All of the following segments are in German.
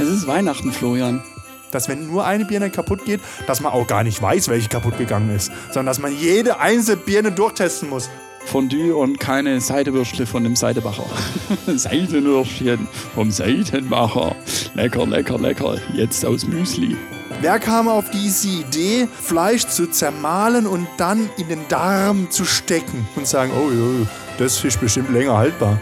Es ist Weihnachten, Florian. Dass wenn nur eine Birne kaputt geht, dass man auch gar nicht weiß, welche kaputt gegangen ist, sondern dass man jede einzelne Birne durchtesten muss. Fondue und keine Seidewürstle von dem Seidebacher. Seidenwürstchen vom Seidenbacher. Lecker, lecker, lecker. Jetzt aus Müsli. Wer kam auf diese Idee, Fleisch zu zermahlen und dann in den Darm zu stecken und sagen, oh, jo, das ist bestimmt länger haltbar?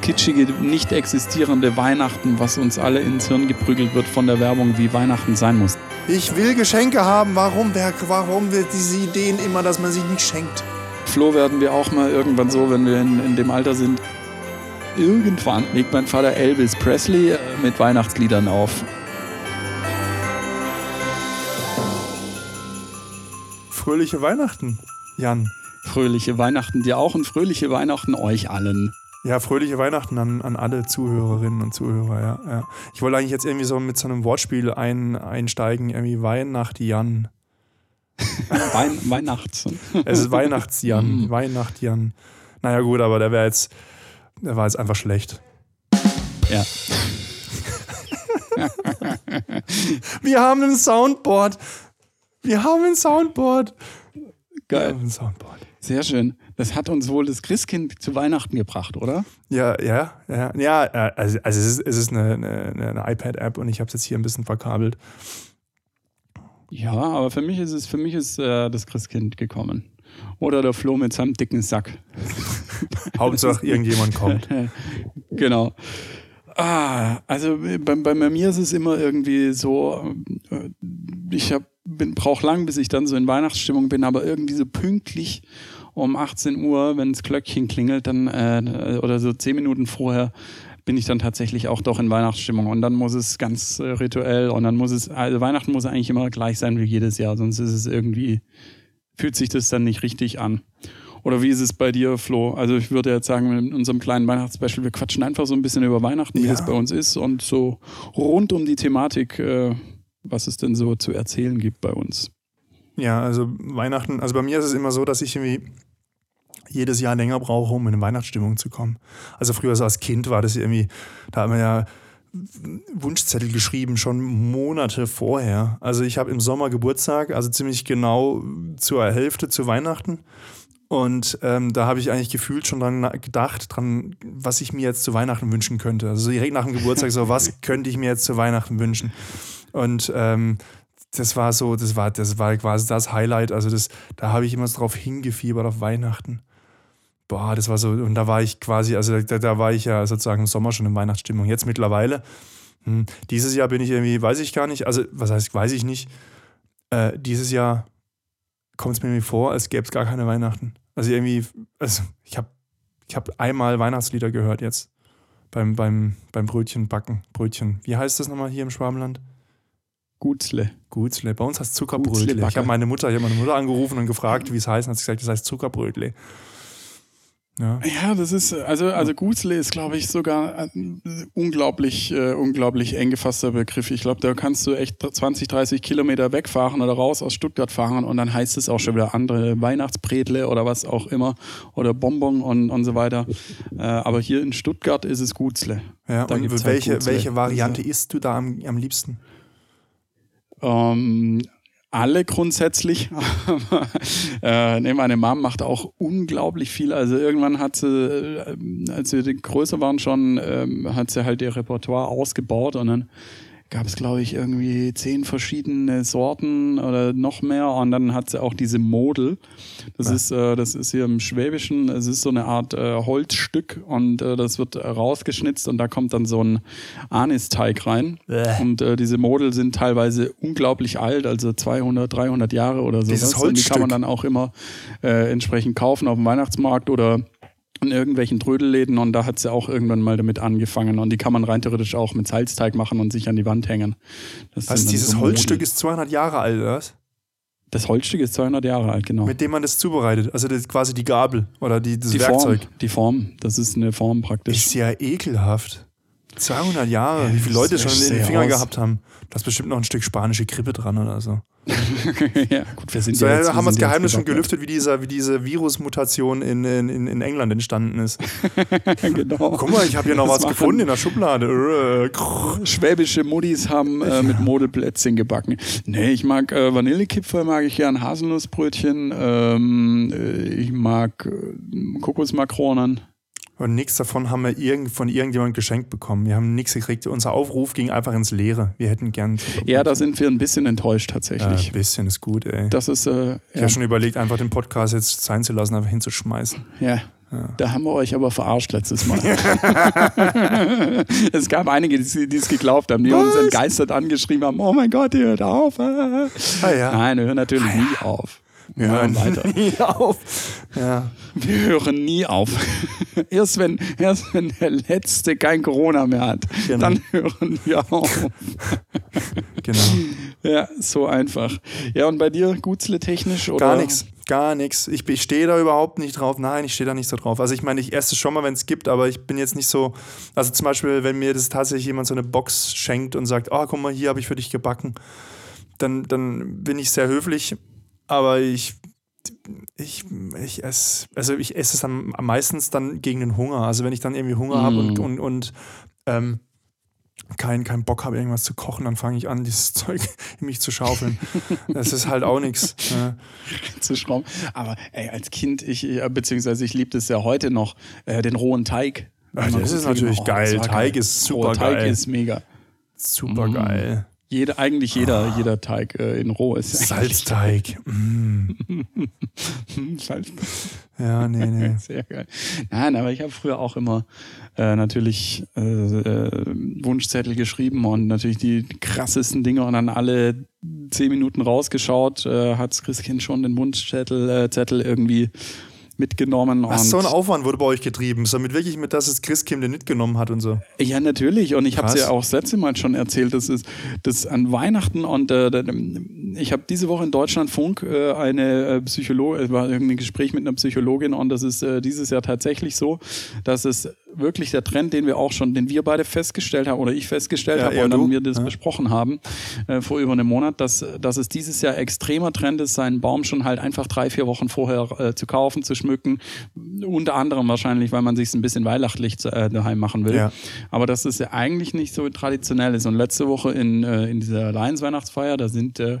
Kitschige, nicht existierende Weihnachten, was uns alle ins Hirn geprügelt wird von der Werbung, wie Weihnachten sein muss. Ich will Geschenke haben. Warum, wer, warum wird diese Ideen immer, dass man sie nicht schenkt? Flo werden wir auch mal irgendwann so, wenn wir in, in dem Alter sind. Irgendwann legt mein Vater Elvis Presley äh, mit Weihnachtsliedern auf. Fröhliche Weihnachten, Jan. Fröhliche Weihnachten dir auch und fröhliche Weihnachten euch allen. Ja, fröhliche Weihnachten an, an alle Zuhörerinnen und Zuhörer, ja, ja. Ich wollte eigentlich jetzt irgendwie so mit so einem Wortspiel ein, einsteigen, irgendwie Weihnacht Jan. Wein, Weihnachts. Es ist Weihnachts Jan, mm. Weihnacht Jan. Naja gut, aber der wäre jetzt, der war jetzt einfach schlecht. Ja. Wir haben ein Soundboard. Wir haben ein Soundboard. Geil. Wir haben ein Soundboard. Sehr schön. Das hat uns wohl das Christkind zu Weihnachten gebracht, oder? Ja, ja, ja. Ja, also, also es ist, es ist eine, eine, eine iPad-App und ich habe es jetzt hier ein bisschen verkabelt. Ja, aber für mich ist es, für mich ist äh, das Christkind gekommen. Oder der Flo mit seinem dicken Sack. Hauptsache irgendjemand kommt. genau. Ah, also bei, bei mir ist es immer irgendwie so, äh, ich brauche lang, bis ich dann so in Weihnachtsstimmung bin, aber irgendwie so pünktlich um 18 Uhr, wenn das Glöckchen klingelt, dann äh, oder so zehn Minuten vorher bin ich dann tatsächlich auch doch in Weihnachtsstimmung. Und dann muss es ganz äh, rituell und dann muss es, also Weihnachten muss eigentlich immer gleich sein wie jedes Jahr, sonst ist es irgendwie, fühlt sich das dann nicht richtig an. Oder wie ist es bei dir, Flo? Also ich würde jetzt sagen, in unserem kleinen Weihnachtsspecial, wir quatschen einfach so ein bisschen über Weihnachten, wie ja. es bei uns ist und so rund um die Thematik, äh, was es denn so zu erzählen gibt bei uns. Ja, also Weihnachten, also bei mir ist es immer so, dass ich irgendwie jedes Jahr länger brauche, um in eine Weihnachtsstimmung zu kommen. Also früher so als Kind war das irgendwie, da haben wir ja Wunschzettel geschrieben, schon Monate vorher. Also ich habe im Sommer Geburtstag, also ziemlich genau zur Hälfte zu Weihnachten. Und ähm, da habe ich eigentlich gefühlt schon dran gedacht, dran, was ich mir jetzt zu Weihnachten wünschen könnte. Also direkt nach dem Geburtstag so, was könnte ich mir jetzt zu Weihnachten wünschen? Und ähm, das war so, das war, das war quasi das Highlight. Also das, da habe ich immer so drauf hingefiebert auf Weihnachten boah, das war so, und da war ich quasi, also da, da war ich ja sozusagen im Sommer schon in Weihnachtsstimmung. Jetzt mittlerweile, hm, dieses Jahr bin ich irgendwie, weiß ich gar nicht, also was heißt, weiß ich nicht, äh, dieses Jahr kommt es mir irgendwie vor, als gäbe es gar keine Weihnachten. Also irgendwie, also ich habe ich hab einmal Weihnachtslieder gehört jetzt beim, beim, beim Brötchen backen. Brötchen. Wie heißt das nochmal hier im Schwabenland? Gutzle. Gutzle. Bei uns heißt Zuckerbrötle. Ich habe meine Mutter, ich habe meine Mutter angerufen und gefragt, wie es heißt, und hat sie gesagt, das heißt Zuckerbrötle. Ja. ja, das ist, also, also Gutzle ist, glaube ich, sogar ein unglaublich, äh, unglaublich eng gefasster Begriff. Ich glaube, da kannst du echt 20, 30 Kilometer wegfahren oder raus aus Stuttgart fahren und dann heißt es auch schon wieder andere Weihnachtsbredle oder was auch immer oder Bonbon und, und so weiter. Äh, aber hier in Stuttgart ist es Gutzle. Ja, da und welche, halt welche Variante isst du da am, am liebsten? Ähm, alle grundsätzlich. äh, nee, meine Mom macht auch unglaublich viel. Also irgendwann hat sie, äh, als wir größer waren schon, ähm, hat sie halt ihr Repertoire ausgebaut und dann gab es, glaube ich, irgendwie zehn verschiedene Sorten oder noch mehr. Und dann hat sie auch diese Model. Das ja. ist, äh, das ist hier im Schwäbischen, es ist so eine Art äh, Holzstück und äh, das wird rausgeschnitzt und da kommt dann so ein Anisteig rein. Bäh. Und äh, diese Model sind teilweise unglaublich alt, also 200, 300 Jahre oder so. Dieses Holzstück. Und die kann man dann auch immer äh, entsprechend kaufen auf dem Weihnachtsmarkt oder in irgendwelchen Trödelläden und da hat sie auch irgendwann mal damit angefangen und die kann man rein theoretisch auch mit Salzteig machen und sich an die Wand hängen. Das Was, dieses so Holzstück ist 200 Jahre alt, oder was? Das Holzstück ist 200 Jahre alt, genau. Mit dem man das zubereitet. Also das ist quasi die Gabel oder die, das die Werkzeug. Form, die Form, das ist eine Form praktisch. Ist ja ekelhaft. 200 Jahre, wie viele Leute schon in den Fingern gehabt haben. Da ist bestimmt noch ein Stück spanische Grippe dran oder so. ja, gut, wir sind So, ja jetzt, da haben wir das Geheimnis schon gelüftet, wie, dieser, wie diese Virusmutation in, in, in England entstanden ist. genau. Guck mal, ich habe hier noch Das was machen- gefunden in der Schublade. Äh. Schwäbische Muttis haben äh, mit Modelplätzchen gebacken. Nee, ich mag äh, Vanillekipferl, mag ich gern, Haselnussbrötchen, ähm, äh, ich mag äh, Kokosmakronen. Und nichts davon haben wir irgend, von irgendjemandem geschenkt bekommen. Wir haben nichts gekriegt. Unser Aufruf ging einfach ins Leere. Wir hätten gern. Ja, da sind wir ein bisschen enttäuscht Ja, tatsächlich. ein bisschen ist gut, ey. Das ist, äh, Ich ja, habe schon überlegt, einfach den Podcast jetzt sein zu lassen, einfach hinzuschmeißen. ja. Da haben wir euch aber verarscht letztes Mal. es gab einige, die die es geglaubt haben, die uns Was? entgeistert angeschrieben haben, oh mein Gott, ihr hört auf. ah. Ah ja. Nein, wir hören natürlich nie auf. Wir hören weiter. nie auf. Ja. Wir hören nie auf. Erst wenn, erst wenn der Letzte kein Corona mehr hat, Genau. dann hören wir auf. Genau. Ja, so einfach. Ja, und bei dir Gutzle technisch oder? Gar nichts. Gar nichts. Ich, ich stehe da überhaupt nicht drauf. Nein, ich stehe da nicht so drauf. Also ich meine, ich esse es schon mal, wenn es gibt, aber ich bin jetzt nicht so. Also zum Beispiel, wenn mir das tatsächlich jemand so eine Box schenkt und sagt, oh, guck mal, hier habe ich für dich gebacken, dann, dann bin ich sehr höflich, aber ich. Ich, ich esse, also ich esse es am, am meistens dann gegen den Hunger. Also wenn ich dann irgendwie Hunger habe und, Mm. und, und ähm, keinen kein Bock habe, irgendwas zu kochen, dann fange ich an, dieses Zeug in mich zu schaufeln. Das ist halt auch nichts. Ne? zu schrauben. Aber ey, als Kind, ich, beziehungsweise ich liebe das ja heute noch, äh, den rohen Teig. Man das ist natürlich macht, geil. Teig ist Roher super Teig geil. ist mega. Super Mm. Jeder, eigentlich jeder, jeder Teig äh, in roh ist. Salzteig. Mm. Salz. Ja, nee, nee. Sehr geil. Nein, aber ich habe früher auch immer äh, natürlich äh, äh, Wunschzettel geschrieben und natürlich die krassesten Dinge und dann alle zehn Minuten rausgeschaut, äh, hat das Christkind schon den Wunschzettel äh, Zettel irgendwie mitgenommen. Was so ein Aufwand wurde bei euch getrieben? So mit wirklich mit, dass das Christkind den mitgenommen hat und so. Ja, natürlich. Und ich habe es ja auch das letzte Mal schon erzählt, das ist das an Weihnachten und äh, ich habe diese Woche in Deutschlandfunk äh, eine äh, Psychologin, es war irgendein Gespräch mit einer Psychologin und das ist äh, dieses Jahr tatsächlich so, dass es wirklich der Trend, den wir auch schon, den wir beide festgestellt haben oder ich festgestellt Ja, habe und dann du. wir das Ja. besprochen haben äh, vor über einem Monat, dass, dass es dieses Jahr extremer Trend ist, seinen Baum schon halt einfach drei, vier Wochen vorher äh, zu kaufen, zu schmücken. Unter anderem wahrscheinlich, weil man sich ein bisschen weihnachtlich äh, daheim machen will. Ja. Aber dass es ja eigentlich nicht so traditionell ist. Und letzte Woche in, äh, in dieser Lions-Weihnachtsfeier, da sind, äh,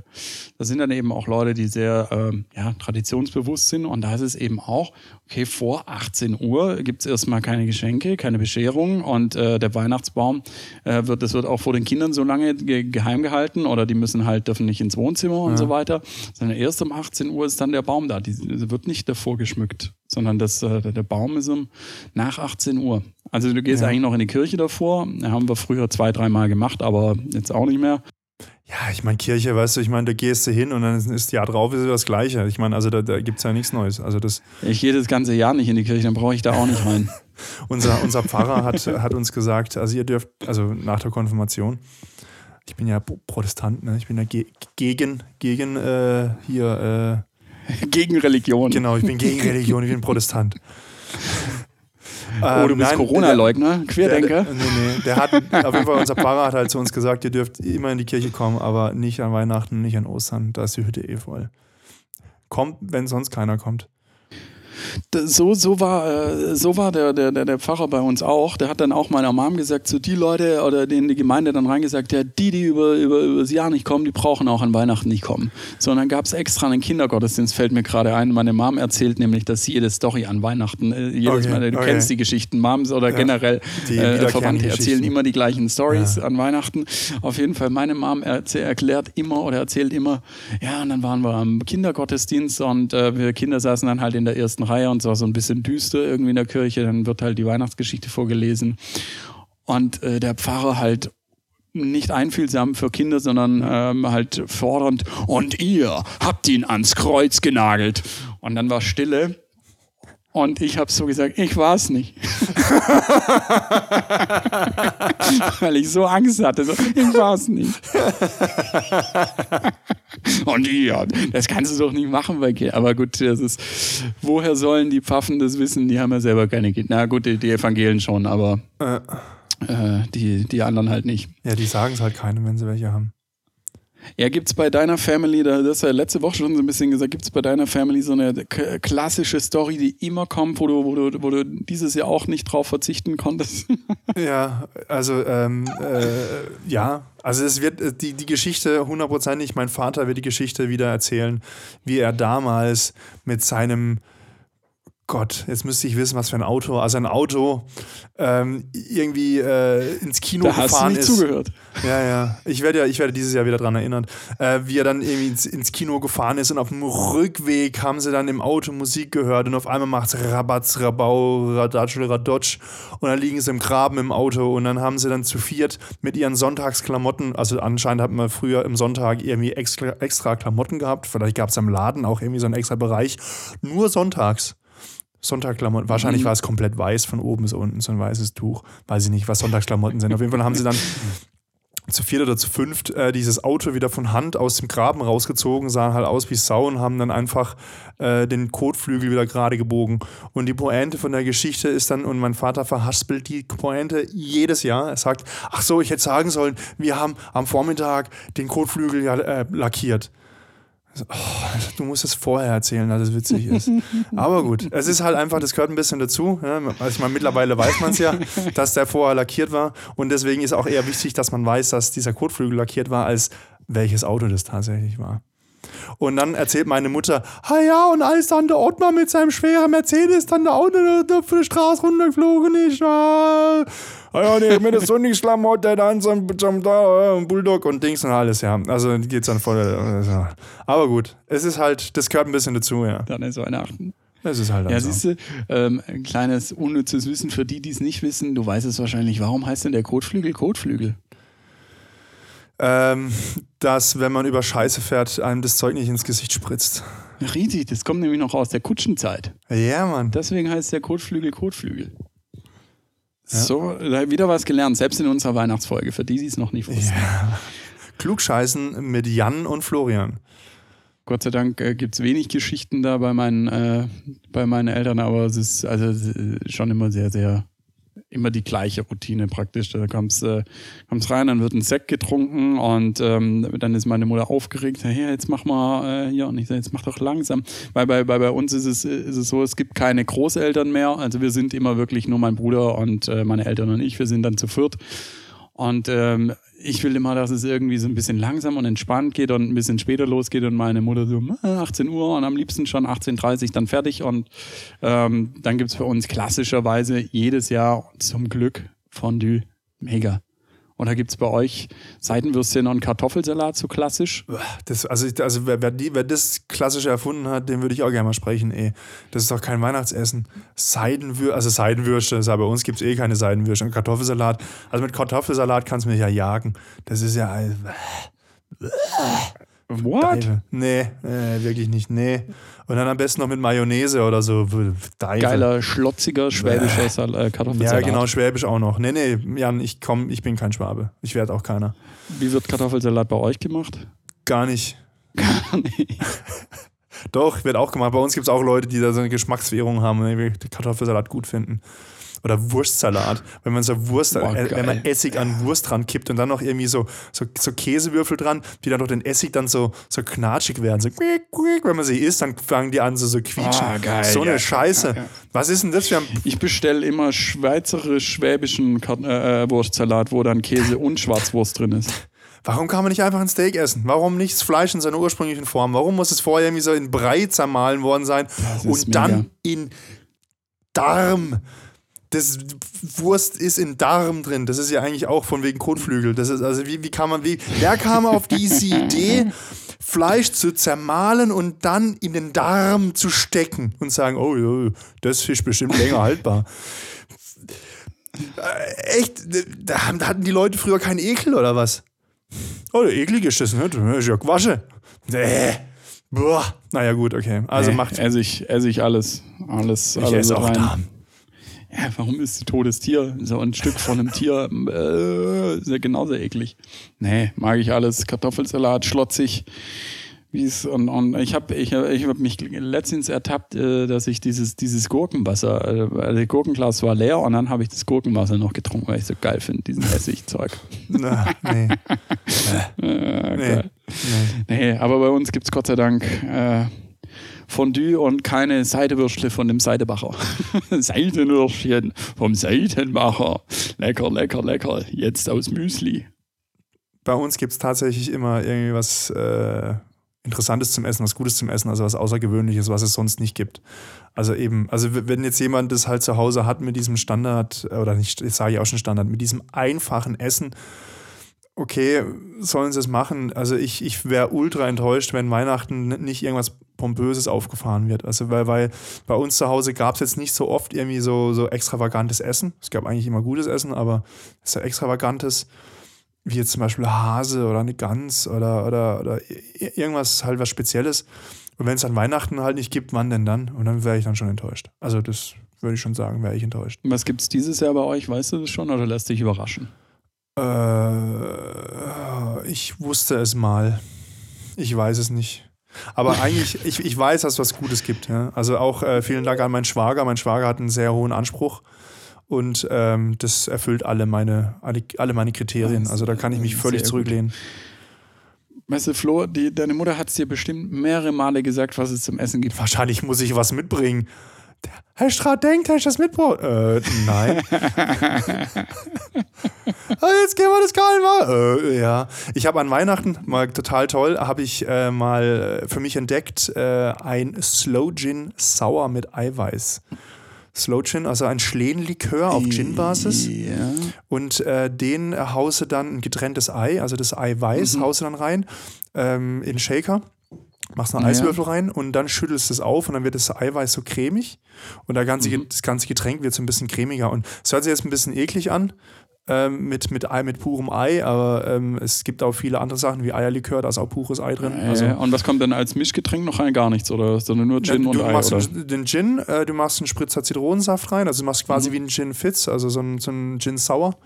da sind dann eben auch Leute, die sehr ähm, ja, traditionsbewusst sind. Und da ist es eben auch, okay, vor 18 Uhr gibt's erstmal keine Geschenke, keine Bescherung und äh, der Weihnachtsbaum äh, wird, das wird auch vor den Kindern so lange ge geheim gehalten oder die müssen halt, dürfen nicht ins Wohnzimmer und so weiter. Sondern erst um 18 Uhr ist dann der Baum da. Die, die wird nicht davor geschmückt, sondern das, äh, der Baum ist um nach 18 Uhr. Also du gehst Ja. eigentlich noch in die Kirche davor. Haben wir früher zwei, dreimal gemacht, aber jetzt auch nicht mehr. Ja, ich meine, Kirche, weißt du, ich meine, da gehst du hin und dann ist das Jahr drauf ist das Gleiche. Ich meine, also da, da gibt es ja nichts Neues. Also das, Ich gehe das ganze Jahr nicht in die Kirche, dann brauche ich da auch nicht rein. unser, unser Pfarrer hat, hat uns gesagt, also ihr dürft, also nach der Konfirmation, ich bin ja Pro- Protestant, ne? ich bin ja ge gegen, gegen äh, hier, Gegen Religion. genau, ich bin gegen Religion, ich bin Protestant. Oh, du Ähm, bist nein, Corona-Leugner, Der, Querdenker. der, nee, nee. Der hat, auf jeden Fall, unser Pfarrer hat halt zu uns gesagt, ihr dürft immer in die Kirche kommen, aber nicht an Weihnachten, nicht an Ostern. Da ist die Hütte eh voll. Kommt, wenn sonst keiner kommt. So, so war, äh, so war der, der, der, Pfarrer bei uns auch. Der hat dann auch meiner Mom gesagt, so die Leute oder in die Gemeinde dann reingesagt, ja, die, die über, über, über das Jahr nicht kommen, die brauchen auch an Weihnachten nicht kommen. So, und dann gab es extra einen Kindergottesdienst, fällt mir gerade ein. Meine Mom erzählt nämlich, dass sie jede Story an Weihnachten, äh, jedes Okay, Mal, du okay. kennst die Geschichten, Moms oder Ja, generell die äh, Verwandte erzählen immer die gleichen Stories an Weihnachten. Auf jeden Fall, meine Mom erzäh- erklärt immer oder erzählt immer, ja, und dann waren wir am Kindergottesdienst und äh, wir Kinder saßen dann halt in der ersten Reihe und es war so ein bisschen düster irgendwie in der Kirche. Dann wird halt die Weihnachtsgeschichte vorgelesen. Und äh, der Pfarrer halt nicht einfühlsam für Kinder, sondern ähm, halt fordernd. Und ihr habt ihn ans Kreuz genagelt. Und dann war Stille. Und ich habe so gesagt, ich war's nicht. Weil ich so Angst hatte. So, ich war's nicht. Und und die, das kannst du doch nicht machen bei Kindern. Aber gut, das ist, woher sollen die Pfaffen das wissen? Die haben ja selber keine Kinder. Na gut, die, die Evangelien schon, aber Äh, äh, die, die anderen halt nicht. ja, die sagen es halt keinem, wenn sie welche haben. Ja, gibt's bei deiner Family, da das ja letzte Woche schon so ein bisschen gesagt, gibt's bei deiner Family so eine klassische Story, die immer kommt, wo du, wo du, wo du dieses Jahr auch nicht drauf verzichten konntest? Ja, also ähm, äh, ja, also es wird äh, die, die Geschichte hundertprozentig, mein Vater wird die Geschichte wieder erzählen, wie er damals mit seinem Gott, jetzt müsste ich wissen, was für ein Auto, also ein Auto ähm, irgendwie äh, ins Kino da hast du gefahren nicht ist. zugehört. Ja, ja. Ich werde ja, ich werde dieses Jahr wieder dran erinnern, äh, wie er dann irgendwie ins, ins Kino gefahren ist und auf dem Rückweg haben sie dann im Auto Musik gehört und auf einmal macht's Rabatz, Rabau, Radatschel, Radotsch und dann liegen sie im Graben im Auto und dann haben sie dann zu viert mit ihren Sonntagsklamotten, also anscheinend hat man früher im Sonntag irgendwie extra, extra Klamotten gehabt, vielleicht gab es am Laden auch irgendwie so einen extra Bereich, nur sonntags. Sonntagklamotten. Wahrscheinlich war es komplett weiß von oben bis unten, so ein weißes Tuch. Weiß ich nicht, was Sonntagsklamotten sind. Auf jeden Fall haben sie dann zu viert oder zu fünft äh, dieses Auto wieder von Hand aus dem Graben rausgezogen, sahen halt aus wie Sau und haben dann einfach äh, den Kotflügel wieder gerade gebogen. Und die Pointe von der Geschichte ist dann, und mein Vater verhaspelt die Pointe jedes Jahr. Er sagt, ach so, ich hätte sagen sollen, wir haben am Vormittag den Kotflügel ja äh, lackiert. So, Oh, du musst es vorher erzählen, dass es witzig ist. Aber gut, es ist halt einfach, das gehört ein bisschen dazu. Also ich meine, mittlerweile weiß man es ja, dass der vorher lackiert war. Und deswegen ist auch eher wichtig, dass man weiß, dass dieser Kotflügel lackiert war, als welches Auto das tatsächlich war. Und dann erzählt meine Mutter, ah ja, und als dann der Ottmar mit seinem schweren Mercedes dann der Auto von der Straße runtergeflogen ist, ah ja, nee, mit der Sonnenschlamotte dann zum, zum da, äh, Bulldog und Dings und alles, ja. Also geht's dann voll. Also. Aber gut, es ist halt, das gehört ein bisschen dazu, ja. Dann ist Weihnachten. Es ist halt Ja, also. siehst du, ähm, ein kleines unnützes Wissen für die, die es nicht wissen. Du weißt es wahrscheinlich. Warum heißt denn der Kotflügel Kotflügel? ähm, dass, wenn man über Scheiße fährt, einem das Zeug nicht ins Gesicht spritzt. Riesig, das kommt nämlich noch aus der Kutschenzeit. Ja, Mann. Deswegen heißt der Kotflügel Kotflügel. So, wieder was gelernt, selbst in unserer Weihnachtsfolge, für die, die es noch nicht wussten. Klugscheißen mit Jan und Florian. Gott sei Dank äh, gibt es wenig Geschichten da bei meinen, äh, bei meinen Eltern, aber es ist also äh, schon immer sehr, sehr, immer die gleiche Routine praktisch. Da kommst äh, kommst rein, dann wird ein Sekt getrunken und ähm, dann ist meine Mutter aufgeregt, hey, jetzt mach mal äh, hier und ich sage, jetzt mach doch langsam. Weil bei, bei, bei uns ist es, ist es so, es gibt keine Großeltern mehr, also wir sind immer wirklich nur mein Bruder und äh, meine Eltern und ich, wir sind dann zu viert. Und ähm, ich will immer, dass es irgendwie so ein bisschen langsam und entspannt geht und ein bisschen später losgeht und meine Mutter so "Ah, 18 Uhr und am liebsten schon 18.30 Uhr dann fertig. Und ähm, dann gibt's für uns klassischerweise jedes Jahr zum Glück Fondue. Mega. Oder gibt's bei euch Seitenwürstchen und Kartoffelsalat so klassisch? Das, also, also wer, wer, die, wer das Klassische erfunden hat, den würde ich auch gerne mal sprechen, ey. Das ist doch kein Weihnachtsessen. Seidenwürste, also Seidenwürste, aber bei uns gibt es eh keine Seidenwürste. Und Kartoffelsalat, also mit Kartoffelsalat kannst du mich ja jagen. Das ist ja. What? Nee, äh, wirklich nicht, nee. Und dann am besten noch mit Mayonnaise oder so. Deife. Geiler, schlotziger, schwäbischer äh, Ja, Kartoffelsalat. genau, Schwäbisch auch noch. Nee, nee, Jan, ich komm, ich bin kein Schwabe. Ich werde auch keiner. Wie wird Kartoffelsalat bei euch gemacht? Gar nicht. Gar nicht. Doch, wird auch gemacht. Bei uns gibt es auch Leute, die da so eine Geschmackswährung haben und Kartoffelsalat gut finden. Oder Wurstsalat. Wenn man so Wurst, Boah, äh, wenn man. Essig an Wurst dran kippt und dann noch irgendwie so, so, so Käsewürfel dran, die dann durch den Essig dann so, so knatschig werden. So, quiek, quiek. wenn man sie isst, dann fangen die an so, so quietschen. Ah, geil, so eine ja, Scheiße. ja, ja. Was ist denn das für ein. Ich bestelle immer schweizerisch-schwäbischen äh, äh, Wurstsalat, wo dann Käse und Schwarzwurst drin ist. Warum kann man nicht einfach ein Steak essen? Warum nicht das Fleisch in seiner ursprünglichen Form? Warum muss es vorher irgendwie so in Brei zermahlen worden sein und mega. dann in Darm? Das Wurst ist in Darm drin. Das ist ja eigentlich auch von wegen Kotflügel. Das ist also wie, wie kann man wie wer kam auf diese Idee Fleisch zu zermahlen und dann in den Darm zu stecken und sagen, oh das ist bestimmt länger haltbar. Äh, Echt, da hatten die Leute früher keinen Ekel oder was? Oh, der eklig ist das, ne? Das ist ja Quasche. Nee. Boah. Naja, gut, okay. Also Nee, macht. Esse ich, esse ich alles. Alles, Ich alles esse auch rein. Darm. Ja, warum ist ein totes Tier? So ein Stück von einem Tier äh, ist ja genauso eklig. Nee, mag ich alles. Kartoffelsalat, schlotzig. wie es und, und ich habe ich, ich hab mich letztens ertappt, äh, dass ich dieses dieses Gurkenwasser, äh, also das Gurkenglas war leer und dann habe ich das Gurkenwasser noch getrunken, weil ich so geil finde, diesen Essigzeug. Na, nee. Äh, Nee. geil. Nee, aber bei uns gibt es Gott sei Dank äh, Fondue und keine Seidewürstle von dem Seidebacher. Seidenwürstchen vom Seidenbacher. Lecker, lecker, lecker. Jetzt aus Müsli. Bei uns gibt es tatsächlich immer irgendwie was äh, Interessantes zum Essen, was Gutes zum Essen, also was Außergewöhnliches, was es sonst nicht gibt. Also eben, also wenn jetzt jemand das halt zu Hause hat mit diesem Standard, äh, oder nicht, sage ich auch schon Standard, mit diesem einfachen Essen, okay, sollen sie es machen. Also ich, ich wäre ultra enttäuscht, wenn Weihnachten nicht irgendwas Pompöses aufgefahren wird. Also weil, weil bei uns zu Hause gab es jetzt nicht so oft irgendwie so, so extravagantes Essen. Es gab eigentlich immer gutes Essen, aber so extravagantes, wie jetzt zum Beispiel Hase oder eine Gans oder, oder, oder irgendwas halt was Spezielles. Und wenn es an Weihnachten halt nicht gibt, wann denn dann? Und dann wäre ich dann schon enttäuscht. Also das würde ich schon sagen, wäre ich enttäuscht. Was gibt es dieses Jahr bei euch? Weißt du das schon oder lässt dich überraschen? Äh, ich wusste es mal. Ich weiß es nicht. Aber eigentlich, ich, ich weiß, dass es was Gutes gibt. Ja? Also auch äh, vielen Dank an meinen Schwager. Mein Schwager hat einen sehr hohen Anspruch und ähm, das erfüllt alle meine, alle, alle meine Kriterien. Also da kann ich mich völlig zurücklehnen. Weißt du, Flo, die, deine Mutter hat es dir bestimmt mehrere Male gesagt, was es zum Essen gibt. Wahrscheinlich muss ich was mitbringen. Der Herr Straat denkt, Herr das mitbringen. Äh, nein. Ah, Jetzt gehen wir das Karl mal. Äh, ja. Ich habe an Weihnachten, mal total toll, habe ich äh, mal für mich entdeckt, äh, ein Slow Gin Sour mit Eiweiß. Slow Gin, also ein Schlehenlikör auf Gin-Basis. Ja. Und äh, den hause dann ein getrenntes Ei, also das Eiweiß, Mhm. hause dann rein ähm, in Shaker. Machst noch Ja. Eiswürfel rein und dann schüttelst du es auf und dann wird das Eiweiß so cremig und der ganze, Mhm. das ganze Getränk wird so ein bisschen cremiger. Und es hört sich jetzt ein bisschen eklig an ähm, mit, mit, Ei, mit purem Ei, aber ähm, es gibt auch viele andere Sachen wie Eierlikör, da ist auch pures Ei drin. Also, äh, und was kommt dann als Mischgetränk noch rein? Gar nichts, oder? Sondern nur Gin du und Ei, machst oder? den Gin, äh, du machst einen Spritzer Zitronensaft rein, also du machst quasi Mhm. wie ein Gin Fitz, also so ein, so Gin Sour.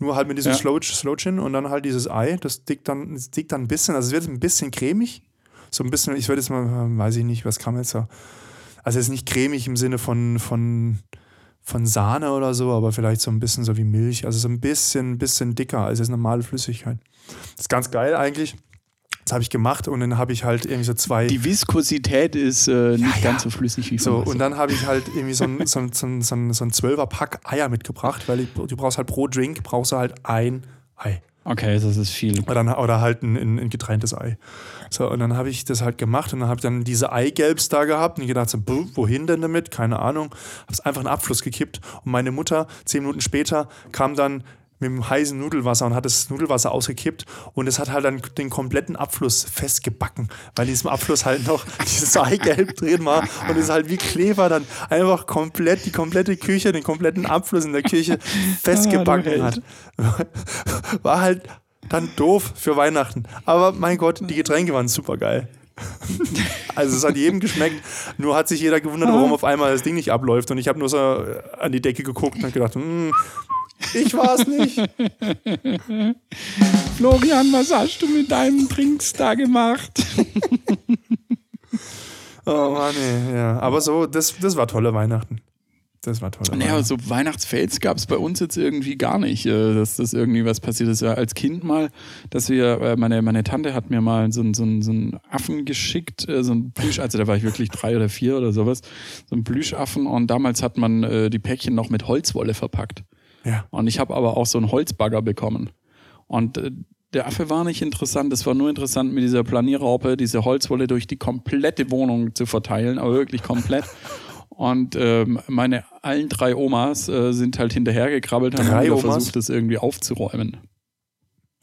Nur halt mit diesem Ja. Slow, Slow Gin und dann halt dieses Ei, das dickt dann, das dickt dann ein bisschen, also es wird ein bisschen cremig. So ein bisschen, ich würde jetzt mal, weiß ich nicht, was kann man jetzt so. Also es ist nicht cremig im Sinne von, von, von Sahne oder so, aber vielleicht so ein bisschen so wie Milch, also so ein bisschen, bisschen dicker als jetzt normale Flüssigkeit. Das ist ganz geil eigentlich. Das habe ich gemacht und dann habe ich halt irgendwie so zwei. Die Viskosität ist äh, nicht ja. ganz so flüssig wie So, und dann habe ich halt irgendwie so ein, so ein, so ein, so ein, so ein 12er Pack Eier mitgebracht, weil ich, du brauchst halt pro Drink brauchst du halt ein Ei. Okay, das ist viel. Oder, oder halt ein, ein, getrenntes Ei. So, und dann habe ich das halt gemacht und dann habe ich dann diese Eigelbs da gehabt und gedacht so, "Buh, wohin denn damit? Keine Ahnung. Habe es einfach in den Abfluss gekippt und meine Mutter, zehn Minuten später, kam dann mit dem heißen Nudelwasser und hat das Nudelwasser ausgekippt und es hat halt dann den kompletten Abfluss festgebacken, weil in diesem Abfluss halt noch dieses Eigelb drin war und es halt wie Kleber dann einfach komplett die komplette Küche, den kompletten Abfluss in der Küche festgebacken Ah, hat. War halt dann doof für Weihnachten. Aber mein Gott, die Getränke waren super geil. Also es hat jedem geschmeckt, nur hat sich jeder gewundert, warum auf einmal das Ding nicht abläuft. Und ich habe nur so an die Decke geguckt und gedacht, hm, ich war es nicht. Florian, was hast du mit deinen Drinks da gemacht? Oh Mann, ey, ja. Aber so, das, das war tolle Weihnachten. Das war tolle Naja, Weihnachten. so Weihnachtsfels gab es bei uns jetzt irgendwie gar nicht, äh, dass das irgendwie was passiert ist. Ja, als Kind mal, dass wir, äh, meine, meine Tante hat mir mal so, einen- so, einen- so einen Affen geschickt, äh, so ein Plüsch, also da war ich wirklich drei oder vier oder sowas, so ein Plüschaffen und damals hat man die Päckchen noch mit Holzwolle verpackt. Ja. Und ich habe aber auch so einen Holzbagger bekommen. Und äh, der Affe war nicht interessant, es war nur interessant, mit dieser Planierraupe diese Holzwolle durch die komplette Wohnung zu verteilen, aber wirklich komplett. Und ähm, meine allen drei Omas äh, sind halt hinterhergekrabbelt und haben versucht, das irgendwie aufzuräumen.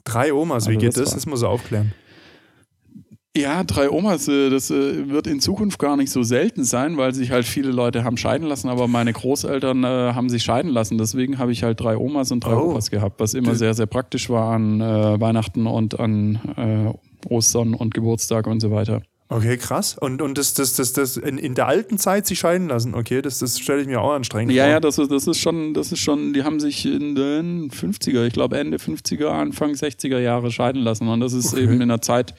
Drei Omas, wie Also geht das das? Das muss er aufklären. Ja, drei Omas, äh, das äh, wird in Zukunft gar nicht so selten sein, weil sich halt viele Leute haben scheiden lassen, aber meine Großeltern äh, haben sich scheiden lassen. Deswegen habe ich halt drei Omas und drei Oh. Opas gehabt, was immer sehr, sehr praktisch war an äh, Weihnachten und an äh, Ostern und Geburtstag und so weiter. Okay, krass. Und, und das, das, das, das in, in der alten Zeit sich scheiden lassen, okay, das, das stelle ich mir auch anstrengend Ja, vor. ja, das ist, das ist schon, das ist schon, die haben sich in den 50er, ich glaube Ende 50er, Anfang 60er Jahre scheiden lassen. Und das ist Okay. eben in einer Zeit,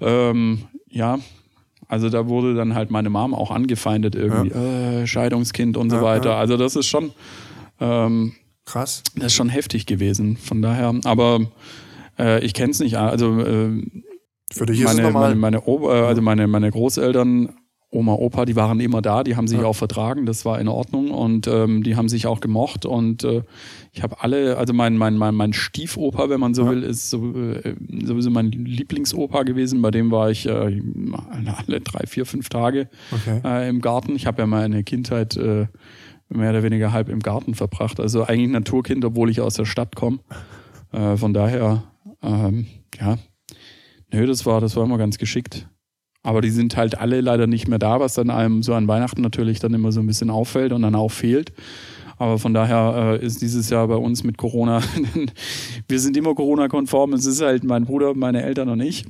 ähm, ja, also da wurde dann halt meine Mom auch angefeindet irgendwie, äh, Scheidungskind und so Ja, weiter. ja. Also das ist schon, ähm, Krass. das ist schon heftig gewesen. Von daher, aber äh, ich kenne es nicht. Also äh, Für dich ist es meine, normal. meine, meine, Opa, äh, also meine, meine Großeltern, Oma, Opa, die waren immer da, die haben sich Ja. auch vertragen, das war in Ordnung und ähm, die haben sich auch gemocht und äh, ich habe alle, also mein, mein, mein, mein Stiefopa, wenn man so Ja. will, ist so, äh, sowieso mein Lieblingsopa gewesen, bei dem war ich äh, alle drei, vier, fünf Tage okay. äh, im Garten. Ich habe ja meine Kindheit äh, mehr oder weniger halb im Garten verbracht. Also eigentlich Naturkind, obwohl ich aus der Stadt komme. Von daher, ähm, ja, nö, das war, das war immer ganz geschickt. Aber die sind halt alle leider nicht mehr da, was dann einem so an Weihnachten natürlich dann immer so ein bisschen auffällt und dann auch fehlt. Aber von daher äh, ist dieses Jahr bei uns mit Corona, wir sind immer Corona-konform. Es ist halt mein Bruder, meine Eltern und ich.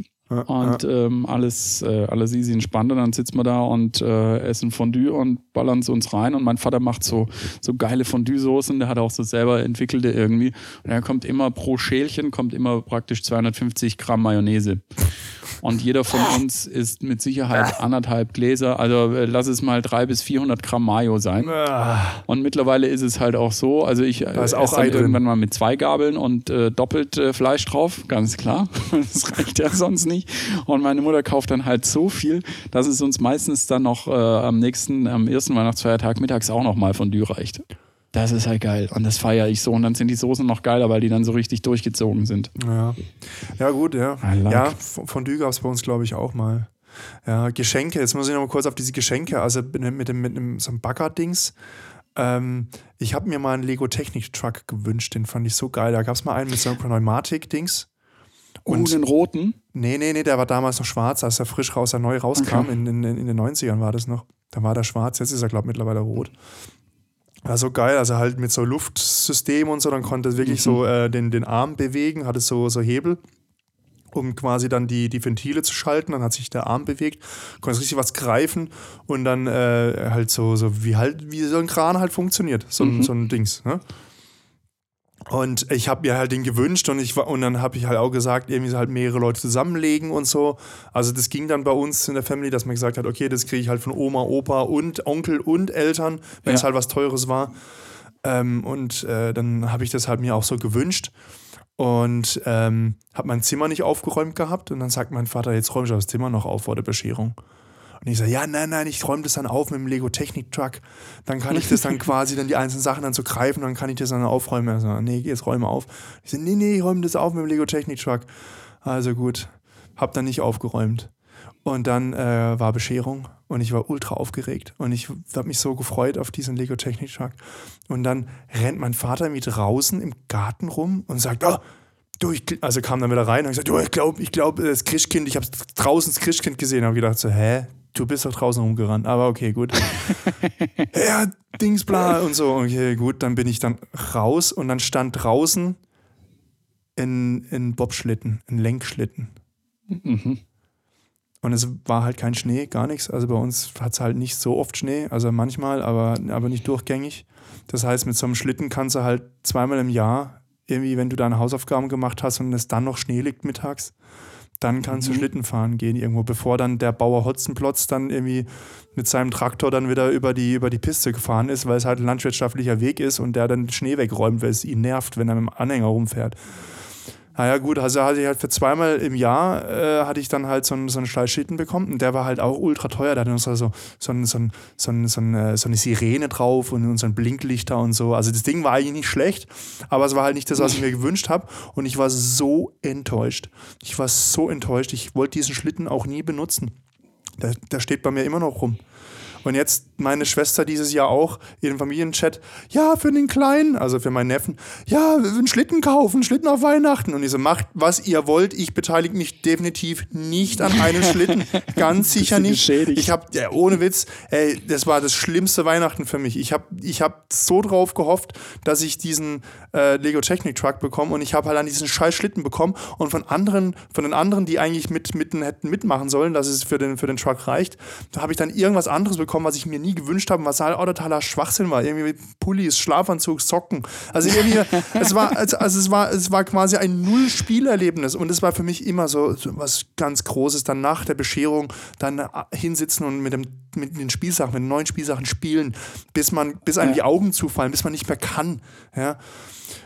Und ähm, alles, äh, alles easy entspannt und dann sitzen wir da und äh, essen Fondue und ballern es uns rein. Und mein Vater macht so, so geile Fondue-Soßen, der hat auch so selber entwickelte irgendwie. Und er kommt immer pro Schälchen, kommt immer praktisch 250 Gramm Mayonnaise. Und jeder von uns isst mit Sicherheit anderthalb Gläser, also äh, lass es mal drei bis 400 Gramm Mayo sein. Ah, Und mittlerweile ist es halt auch so, also ich äh, ist auch esse dann irgendwann mal mit zwei Gabeln und äh, doppelt äh, Fleisch drauf, ganz klar. Das reicht ja sonst nicht. Und meine Mutter kauft dann halt so viel, dass es uns meistens dann noch äh, am nächsten, am ersten Weihnachtsfeiertag mittags auch noch mal Fondue reicht. Das ist halt geil. Und das feiere ich so. Und dann sind die Soßen noch geiler, weil die dann so richtig durchgezogen sind. ja. ja, gut, ja. Like. Ja, Fondue gab es bei uns, glaube ich, auch mal. Ja, Geschenke, jetzt muss ich noch mal kurz auf diese Geschenke, also mit dem, mit dem, mit dem so einem Bagger-Dings. Ähm, ich habe mir mal einen Lego-Technik-Truck gewünscht, den fand ich so geil. Da gab es mal einen mit so einem Pneumatik-Dings. Und Und- oh, den roten. Nee, nee, nee, der war damals noch schwarz, als er frisch raus, er neu rauskam. Okay. In, in, in den 90ern war das noch. Da war der schwarz, jetzt ist er, glaube ich, mittlerweile rot. War so geil, also halt mit so Luftsystem und so, dann konnte es wirklich so äh, den, den Arm bewegen, hatte so, so Hebel, um quasi dann die, die Ventile zu schalten. Dann hat sich der Arm bewegt, konnte richtig was greifen und dann äh, halt so, so wie halt, wie so ein Kran halt funktioniert, so, ein Mhm. so ein Dings. Ne? Und ich habe mir halt den gewünscht und ich war, und dann habe ich halt auch gesagt, irgendwie so halt mehrere Leute zusammenlegen und so. Also das ging dann bei uns in der Family, dass man gesagt hat, okay, das kriege ich halt von Oma, Opa und Onkel und Eltern, wenn es Ja. halt was Teures war. Ähm, und äh, dann habe ich das halt mir auch so gewünscht und ähm, habe mein Zimmer nicht aufgeräumt gehabt und dann sagt mein Vater, jetzt räume ich das Zimmer noch auf vor der Bescherung. Und ich sage, ja, nein, nein, ich räume das dann auf mit dem Lego Technik Truck. Dann kann ich das dann quasi dann die einzelnen Sachen dann so greifen, dann kann ich das dann aufräumen. Also, nee, jetzt räume auf. Ich sage, nee, nee, ich räume das auf mit dem Lego Technik Truck. Also gut, hab dann nicht aufgeräumt. Und dann äh, war Bescherung und ich war ultra aufgeregt und ich habe mich so gefreut auf diesen Lego Technik Truck. Und dann rennt mein Vater mit draußen im Garten rum und sagt, oh, du, ich, also kam dann wieder rein und gesagt, du, ich glaube, ich glaube, das Christkind, ich habe draußen das Christkind gesehen, habe gedacht so, hä, du bist doch draußen rumgerannt, aber okay, gut. ja, Dings, bla und so, okay, gut, dann bin ich dann raus und dann stand draußen ein, ein Bobschlitten, ein Lenkschlitten. Mhm. Und es war halt kein Schnee, gar nichts. Also bei uns hat es halt nicht so oft Schnee, also manchmal, aber, aber nicht durchgängig. Das heißt, mit so einem Schlitten kannst du halt zweimal im Jahr, irgendwie, wenn du deine Hausaufgaben gemacht hast und es dann noch Schnee liegt mittags, dann kannst du Mhm. Schlitten fahren gehen irgendwo, bevor dann der Bauer Hotzenplotz dann irgendwie mit seinem Traktor dann wieder über die, über die Piste gefahren ist, weil es halt ein landwirtschaftlicher Weg ist und der dann Schnee wegräumt, weil es ihn nervt, wenn er mit dem Anhänger rumfährt. Naja, gut, also hatte ich halt für zweimal im Jahr äh, hatte ich dann halt so einen, so einen Schleichschlitten bekommen und der war halt auch ultra teuer. Der hatte so, so, so, so, so, so, eine, so eine Sirene drauf und, und so ein Blinklichter und so. Also das Ding war eigentlich nicht schlecht, aber es war halt nicht das, was ich mir gewünscht habe. Und ich war so enttäuscht. Ich war so enttäuscht. Ich wollte diesen Schlitten auch nie benutzen. Der, der steht bei mir immer noch rum. Und jetzt meine Schwester dieses Jahr auch in dem Familienchat, ja, für den Kleinen, also für meinen Neffen, ja, einen Schlitten kaufen, Schlitten auf Weihnachten. Und ich so, macht, was ihr wollt, ich beteilige mich definitiv nicht an einem Schlitten. Ganz sicher nicht. geschädigt? Ich habe, ja, ohne Witz, ey, das war das schlimmste Weihnachten für mich. Ich habe ich hab so drauf gehofft, dass ich diesen äh, Lego Technik Truck bekomme und ich habe halt an diesen scheiß Schlitten bekommen und von anderen, von den anderen, die eigentlich mit, mitten hätten mitmachen sollen, dass es für den, für den Truck reicht, da habe ich dann irgendwas anderes bekommen bekommen, was ich mir nie gewünscht habe, was halt auch totaler Schwachsinn war. Irgendwie Pullis, Schlafanzug, Socken. Also irgendwie, es war, also, also es war, es war quasi ein Null-Spielerlebnis und es war für mich immer so, so was ganz Großes. Dann nach der Bescherung dann äh, hinsitzen und mit, dem, mit den Spielsachen, mit den neuen Spielsachen spielen, bis man, bis einem Ja. die Augen zufallen, bis man nicht mehr kann. Ja.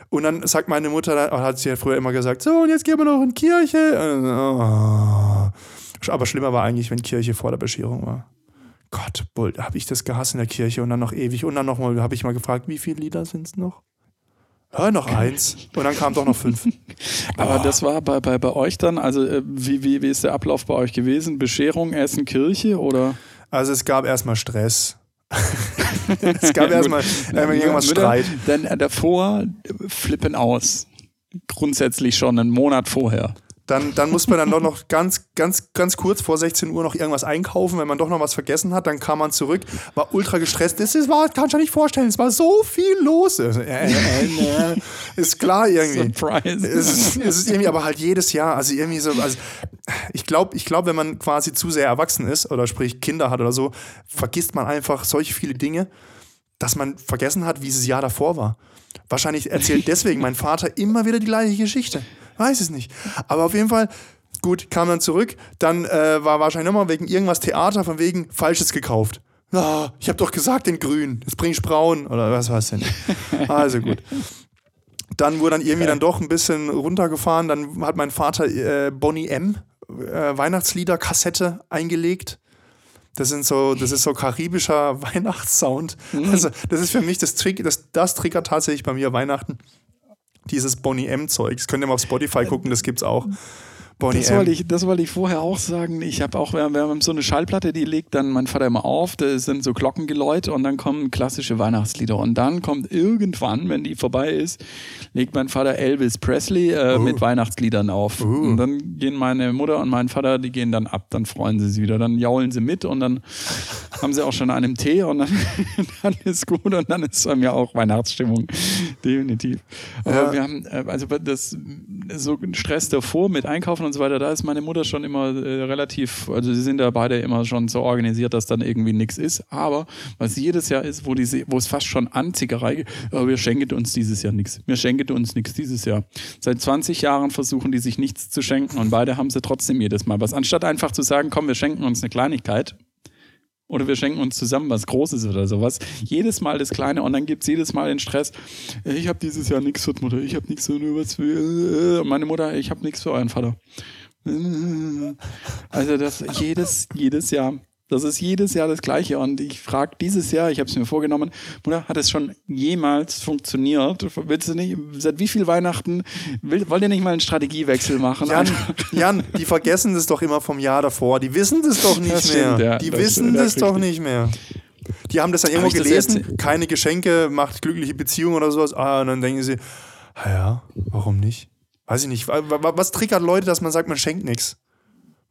Und dann sagt meine Mutter, hat sie ja früher immer gesagt, so und jetzt gehen wir noch in Kirche. Oh. Aber schlimmer war eigentlich, wenn Kirche vor der Bescherung war. Gott, Bull, habe ich das gehasst in der Kirche und dann noch ewig. Und dann nochmal, habe ich mal gefragt, wie viele Lieder sind es noch? Hör noch eins. Und dann kam doch noch fünf. Aber das war bei, bei, bei euch dann, also äh, wie, wie, wie ist der Ablauf bei euch gewesen? Bescherung, Essen, Kirche oder? Also es gab erstmal Stress. es gab erstmal äh, irgendwas Mütter, Streit. Dann äh, davor äh, flippen aus. Grundsätzlich schon einen Monat vorher. Dann, dann muss man dann doch noch ganz, ganz, ganz kurz vor 16 Uhr noch irgendwas einkaufen, wenn man doch noch was vergessen hat. Dann kam man zurück, war ultra gestresst. Das ist, war, kannst du dir nicht vorstellen, es war so viel los. Äh, äh, äh, ist klar irgendwie. Surprise. Es ist, es ist irgendwie aber halt jedes Jahr, also irgendwie so, also ich glaube, ich glaub, wenn man quasi zu sehr erwachsen ist oder sprich Kinder hat oder so, vergisst man einfach solche viele Dinge, dass man vergessen hat, wie es das Jahr davor war. Wahrscheinlich erzählt deswegen mein Vater immer wieder die gleiche Geschichte. Weiß es nicht. Aber auf jeden Fall, gut, kam dann zurück, dann äh, war wahrscheinlich nochmal wegen irgendwas Theater, von wegen Falsches gekauft. Ah, ich habe doch gesagt in grün, jetzt bringst du braun oder was war's denn? Also gut. Dann wurde dann irgendwie dann doch ein bisschen runtergefahren. Dann hat mein Vater äh, Bonnie M. Äh, Weihnachtslieder-Kassette eingelegt. Das sind so, das ist so karibischer Weihnachtssound. Also, das ist für mich das Trick, das, das triggert tatsächlich bei mir Weihnachten. Dieses Bonnie M-Zeug. Das könnt ihr mal auf Spotify gucken, das gibt's auch. Bonnie Das M. wollte, ich, das wollte ich vorher auch sagen. Ich habe auch, wir wir haben so eine Schallplatte, die legt dann mein Vater immer auf, da sind so Glockengeläute und dann kommen klassische Weihnachtslieder. Und dann kommt irgendwann, wenn die vorbei ist, legt mein Vater Elvis Presley äh, Oh. mit Weihnachtsliedern auf. Und dann gehen meine Mutter und mein Vater, die gehen dann ab, dann freuen sie sich wieder, dann jaulen sie mit und dann haben sie auch schon einen Tee und dann, dann ist gut und dann ist bei mir auch Weihnachtsstimmung. Definitiv. Aber Ja. wir haben, äh, also das so Stress davor mit Einkaufen und so weiter, da ist meine Mutter schon immer äh, relativ, also sie sind da beide immer schon so organisiert, dass dann irgendwie nichts ist. Aber was jedes Jahr ist, wo, die, wo es fast schon Anzickerei geht, aber wir schenken uns dieses Jahr nichts. Wir schenken uns nichts dieses Jahr. Seit 20 Jahren versuchen die sich nichts zu schenken und beide haben sie trotzdem jedes Mal was. Anstatt einfach zu sagen, komm, wir schenken uns eine Kleinigkeit, oder wir schenken uns zusammen was Großes oder sowas. Jedes Mal das Kleine und dann gibt es jedes Mal den Stress. Ich habe dieses Jahr nichts für die Mutter, ich habe nichts für was für meine Mutter, ich habe nichts für euren Vater. Äh, Also das jedes, jedes Jahr. Das ist jedes Jahr das Gleiche. Und ich frage dieses Jahr, ich habe es mir vorgenommen, Mutter, hat es schon jemals funktioniert? Willst du nicht, seit wie viel Weihnachten, will, wollt ihr nicht mal einen Strategiewechsel machen? Jan, Jan, die vergessen das doch immer vom Jahr davor. Die wissen das doch nicht Das mehr. stimmt, ja. die Das wissen das das doch nicht mehr. Die haben das dann irgendwo gelesen, keine Geschenke macht glückliche Beziehungen oder sowas. Ah, und dann denken sie, ja, warum nicht? Weiß ich nicht. Wa- wa- Was triggert Leute, dass man sagt, man schenkt nichts?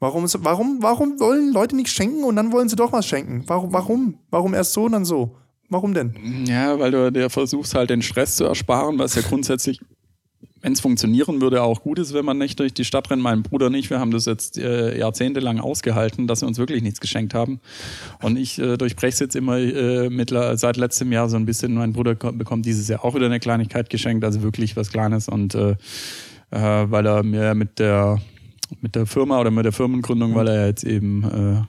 Warum, ist- warum, warum wollen Leute nichts schenken und dann wollen sie doch was schenken? Warum? Warum, warum erst so und dann so? Warum denn? Ja, weil du dir versuchst halt den Stress zu ersparen, was ja grundsätzlich, wenn es funktionieren würde, auch gut ist, wenn man nicht durch die Stadt rennt. Mein Bruder und ich, wir haben das jetzt äh, jahrzehntelang ausgehalten, dass wir uns wirklich nichts geschenkt haben. Und ich äh, durchbreche es jetzt immer äh, mittler, seit letztem Jahr so ein bisschen. Mein Bruder ko- bekommt dieses Jahr auch wieder eine Kleinigkeit geschenkt, also wirklich was Kleines. Und äh, äh, weil er mir mit der mit der Firma oder mit der Firmengründung, weil er jetzt eben äh,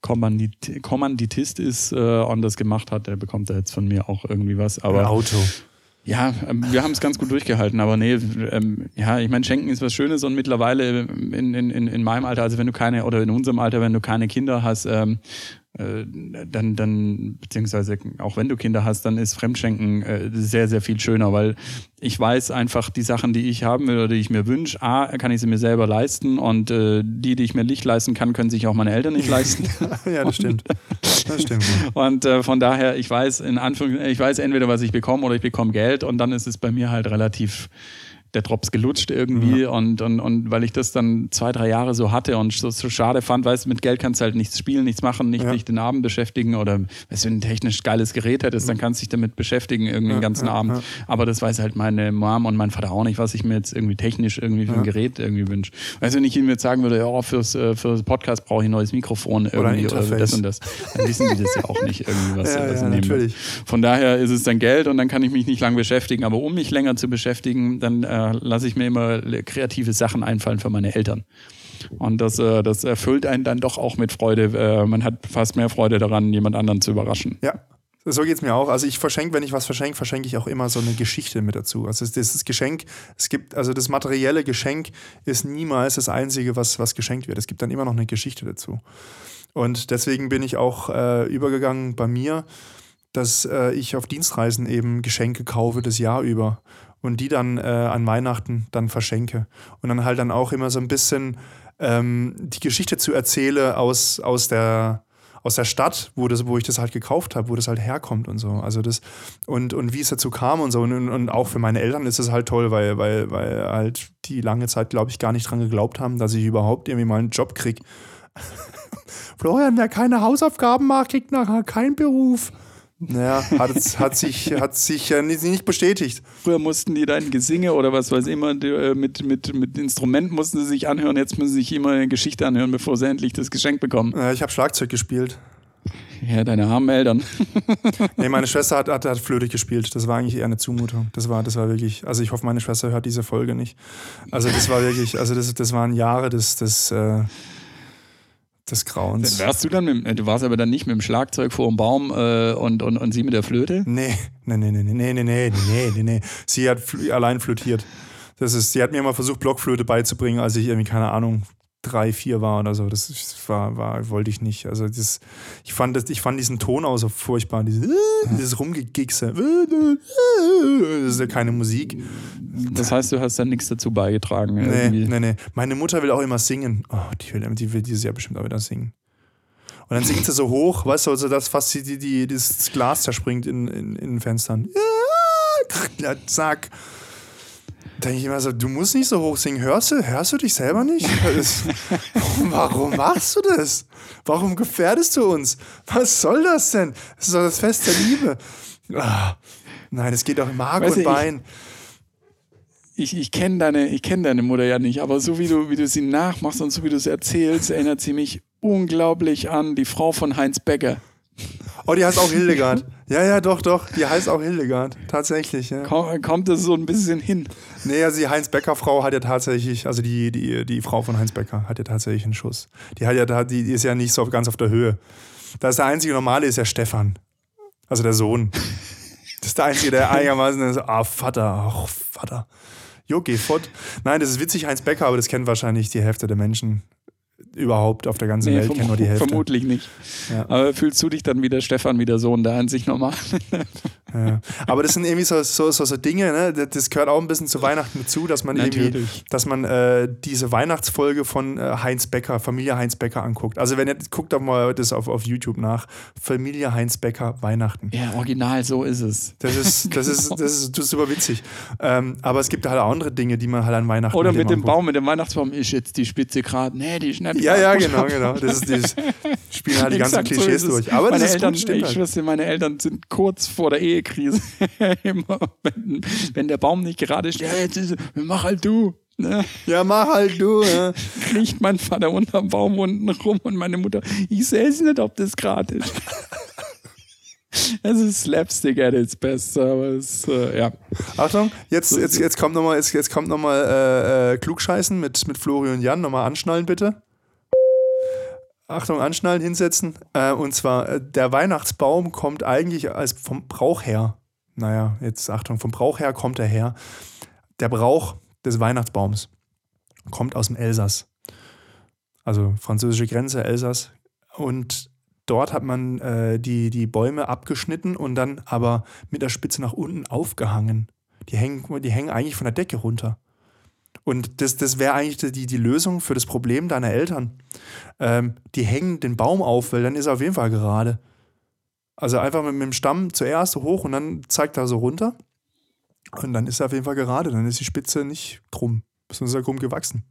Kommandit Kommanditist ist äh, und das gemacht hat, der bekommt da jetzt von mir auch irgendwie was. Ein Aber Auto. ja, ähm, wir haben es ganz gut durchgehalten, aber nee, ähm, ja, ich meine, Schenken ist was Schönes und mittlerweile in, in, in in meinem Alter, also wenn du keine, oder in unserem Alter, wenn du keine Kinder hast, ähm, äh, dann, dann, beziehungsweise auch wenn du Kinder hast, dann ist Fremdschenken äh, sehr, sehr viel schöner, weil ich weiß einfach, die Sachen, die ich haben will oder die ich mir wünsche, A, kann ich sie mir selber leisten und äh, die, die ich mir nicht leisten kann, können sich auch meine Eltern nicht leisten. ja, das stimmt. Das stimmt. Und äh, von daher, ich weiß in Anführungszeichen, ich weiß entweder, was ich bekomme oder ich bekomme Geld und dann ist es bei mir halt relativ der Drops gelutscht irgendwie ja. und, und, und weil ich das dann zwei, drei Jahre so hatte und so, so schade fand, weißt du, mit Geld kannst du halt nichts spielen, nichts machen, nicht ja. dich den Abend beschäftigen oder weißt du, wenn du ein technisch geiles Gerät hättest, dann kannst du dich damit beschäftigen, irgendwie den ganzen Abend. Aber das weiß halt meine Mom und mein Vater auch nicht, was ich mir jetzt irgendwie technisch irgendwie für ein Gerät irgendwie wünsche. Weißt du, wenn ich ihnen jetzt sagen würde, ja, fürs, äh, fürs Podcast brauche ich ein neues Mikrofon irgendwie oder, oder das und das, dann wissen die das ja auch nicht irgendwie, was, ja, was ja, natürlich. Von daher ist es dann Geld und dann kann ich mich nicht lang beschäftigen. Aber um mich länger zu beschäftigen, dann äh, lasse ich mir immer kreative Sachen einfallen für meine Eltern. Und das, äh, das erfüllt einen dann doch auch mit Freude. Äh, man hat fast mehr Freude daran, jemand anderen zu überraschen. Ja, so geht es mir auch. Also ich verschenke, wenn ich was verschenke, verschenke ich auch immer so eine Geschichte mit dazu. Also das, Geschenk, es gibt, also das materielle Geschenk ist niemals das Einzige, was, was geschenkt wird. Es gibt dann immer noch eine Geschichte dazu. Und deswegen bin ich auch äh, übergegangen bei mir, dass äh, ich auf Dienstreisen eben Geschenke kaufe das Jahr über und die dann äh, an Weihnachten dann verschenke. Und dann halt dann auch immer so ein bisschen ähm, die Geschichte zu erzähle aus, aus der aus der Stadt, wo, das, wo ich das halt gekauft habe, wo das halt herkommt und so. Also das, und, und wie es dazu kam und so. Und, und auch für meine Eltern ist es halt toll, weil, weil, weil halt die lange Zeit, glaube ich, gar nicht dran geglaubt haben, dass ich überhaupt irgendwie mal einen Job kriege. Florian, wer keine Hausaufgaben macht, kriegt nachher keinen Beruf. Naja, hat, hat sich, hat sich ja nicht, bestätigt. Früher mussten die dann Gesinge oder was weiß ich immer äh, mit, mit, mit Instrumenten mussten sie sich anhören, jetzt müssen sie sich immer eine Geschichte anhören, bevor sie endlich das Geschenk bekommen. Ja, ich habe Schlagzeug gespielt. Ja, deine armen Eltern. nee, meine Schwester hat, hat, hat Flöte gespielt. Das war eigentlich eher eine Zumutung. Das war, das war wirklich, also ich hoffe, meine Schwester hört diese Folge nicht. Also das war wirklich, also das, das waren Jahre des, des äh, des Grauens. Wärst du dann mit, du warst aber dann nicht mit dem Schlagzeug vor dem Baum äh, und, und, und sie mit der Flöte? Nee, nee, nee, nee, nee, nee, nee, nee, nee, nee. Sie hat allein flötiert. Das ist, sie hat mir immer versucht, Blockflöte beizubringen, als ich irgendwie, keine Ahnung, drei, vier war oder so. Das war, war wollte ich nicht. Also das, ich fand das, ich fand diesen Ton auch so furchtbar, dieses, dieses Rumgegigse. Das ist ja keine Musik. Das heißt, du hast da nichts dazu beigetragen. Nee, irgendwie. nee, nee. Meine Mutter will auch immer singen. Oh, die will, die will dieses Jahr bestimmt auch wieder singen. Und dann singt sie so hoch, weißt du, also das fast die, die, das Glas zerspringt in, in, in den Fenstern. Ja, zack denke ich immer so, du musst nicht so hoch singen. Hörst du, hörst du dich selber nicht? Warum machst du das? Warum gefährdest du uns? Was soll das denn? Das ist doch das Fest der Liebe. Ah, nein, es geht doch in Mark weißt und Bein. Ich, ich kenne deine, kenn deine Mutter ja nicht, aber so wie du, wie du sie nachmachst und so wie du es erzählst, erinnert sie mich unglaublich an die Frau von Heinz Becker. Oh, die heißt auch Hildegard. Ja, ja, doch, doch. Die heißt auch Hildegard. Tatsächlich, ja. Komm, kommt es so ein bisschen hin? Nee, also die Heinz-Becker-Frau hat ja tatsächlich, also die, die, die Frau von Heinz Becker hat ja tatsächlich einen Schuss. Die, hat ja, die, die ist ja nicht so ganz auf der Höhe. Da ist der einzige Normale, ist ja Stefan. Also der Sohn. Das ist der Einzige, der einigermaßen ist, ah, Vater, ach, Vater. Jo, geh fort. Nein, das ist witzig, Heinz Becker, aber das kennt wahrscheinlich die Hälfte der Menschen überhaupt auf der ganzen nee, Welt kennen nur die Hälfte. Vermutlich nicht. Ja. Aber fühlst du dich dann wie der Stefan, wie der Sohn, der an sich normal? ja. Aber das sind irgendwie so, so, so, so, Dinge, ne? das gehört auch ein bisschen zu Weihnachten mit zu, dass man Natürlich. irgendwie, dass man äh, diese Weihnachtsfolge von äh, Heinz Becker, Familie Heinz Becker anguckt. Also wenn ihr guckt doch mal das auf, auf YouTube nach, Familie Heinz Becker Weihnachten. Ja, original, so ist es. Das ist, das ist, das ist, das ist super witzig. Ähm, aber es gibt halt auch andere Dinge, die man halt an Weihnachten Oder mit dem Baum, mit dem Weihnachtsbaum ist jetzt die Spitze gerade, nee, die nicht ja, ja, genau, genau. Das ist dieses, spielen halt die ganzen Klischees so durch. Aber meine das ist Eltern, gut, stimmt ich halt. dir, meine Eltern sind kurz vor der Ehekrise. Immer, wenn, wenn, der Baum nicht gerade steht, ja, jetzt ist, mach halt du. Ne? Ja, mach halt du. Ne? Kriecht mein Vater unterm Baum unten rum und meine Mutter, ich sehe es nicht, ob das gerade ist. Es ist Slapstick at its best, aber es, äh, ja. Achtung, jetzt, jetzt, jetzt kommt nochmal jetzt, jetzt kommt noch mal, äh, äh, Klugscheißen mit, mit Flori und Jan. Nochmal anschnallen, bitte. Achtung, anschnallen, hinsetzen. Äh, und zwar, äh, der Weihnachtsbaum kommt eigentlich als vom Brauch her. Naja, jetzt Achtung, vom Brauch her kommt er her. Der Brauch des Weihnachtsbaums kommt aus dem Elsass. Also französische Grenze, Elsass. Und dort hat man äh, die, die Bäume abgeschnitten und dann aber mit der Spitze nach unten aufgehangen. Die hängen, die hängen eigentlich von der Decke runter. Und das, das wäre eigentlich die, die Lösung für das Problem deiner Eltern. Ähm, die hängen den Baum auf, weil dann ist er auf jeden Fall gerade. Also einfach mit, mit dem Stamm zuerst hoch und dann zeigt er so runter. Und dann ist er auf jeden Fall gerade, dann ist die Spitze nicht krumm, sondern ist er krumm gewachsen.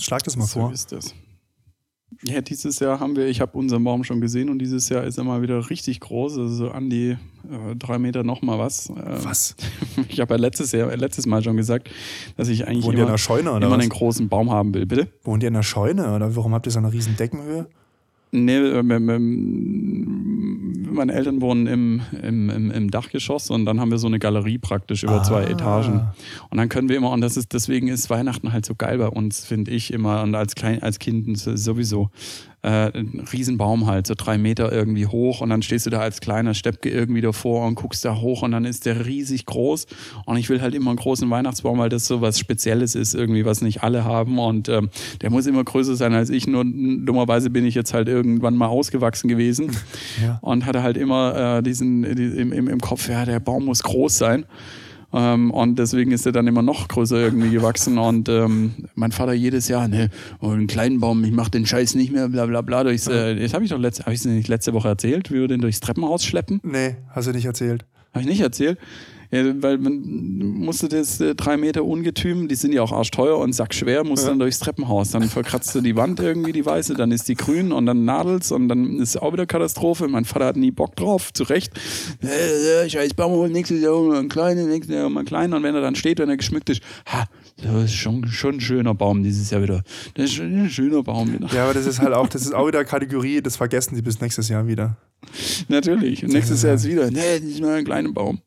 Schlag das mal so vor. ist das. Ja, dieses Jahr haben wir, ich habe unseren Baum schon gesehen und dieses Jahr ist er mal wieder richtig groß, also so an die äh, drei Meter noch mal was. Äh, Was? Ich habe ja letztes Jahr, letztes Mal schon gesagt, dass ich eigentlich Wohnt ihr in immer, einer Scheune oder immer was? einen großen Baum haben will. Bitte? Wohnt ihr in einer Scheune oder warum habt ihr so eine riesen Deckenhöhe? Nee, ähm, meine Eltern wohnen im, im, im, im Dachgeschoss und dann haben wir so eine Galerie praktisch über zwei Ah. Etagen. Und dann können wir immer, und das ist, deswegen ist Weihnachten halt so geil bei uns, finde ich immer, und als Klein, als Kind sowieso. Äh, ein Riesenbaum halt, so drei Meter irgendwie hoch und dann stehst du da als kleiner Steppke irgendwie davor und guckst da hoch und dann ist der riesig groß und ich will halt immer einen großen Weihnachtsbaum, weil das so was Spezielles ist irgendwie, was nicht alle haben und ähm, der muss immer größer sein als ich, nur dummerweise bin ich jetzt halt irgendwann mal ausgewachsen gewesen Ja. und hatte halt immer äh, diesen die, im, im, im Kopf, ja, der Baum muss groß sein. Ähm, und deswegen ist er dann immer noch größer irgendwie gewachsen. Und ähm, mein Vater jedes Jahr, ne, oh, einen kleinen Baum, ich mach den Scheiß nicht mehr, bla bla bla. Durchs, äh, das habe ich doch letzte, hab ich nicht letzte Woche erzählt, wie wir den durchs Treppenhaus schleppen. Nee, hast du nicht erzählt. Habe ich nicht erzählt. Ja, weil man musste das äh, drei Meter Ungetüm, die sind ja auch arschteuer und sackschwer, musste Ja. dann durchs Treppenhaus. Dann verkratzt du die Wand irgendwie, die weiße, dann ist die grün und dann nadelt's und dann ist auch wieder Katastrophe. Mein Vater hat nie Bock drauf, zu Recht. Äh, äh, scheiß Baum, hol nächstes Jahr mal einen kleinen, nächstes Jahr mal einen kleinen. Und wenn er dann steht, wenn er geschmückt ist, ha, das ist schon, schon ein schöner Baum dieses Jahr wieder. Das ist schon ein schöner Baum wieder. Ja, aber das ist halt auch, das ist auch wieder Kategorie, das vergessen die bis nächstes Jahr wieder. Natürlich. Und nächstes Jahr ist wieder, nee, das ist nur ein kleiner Baum.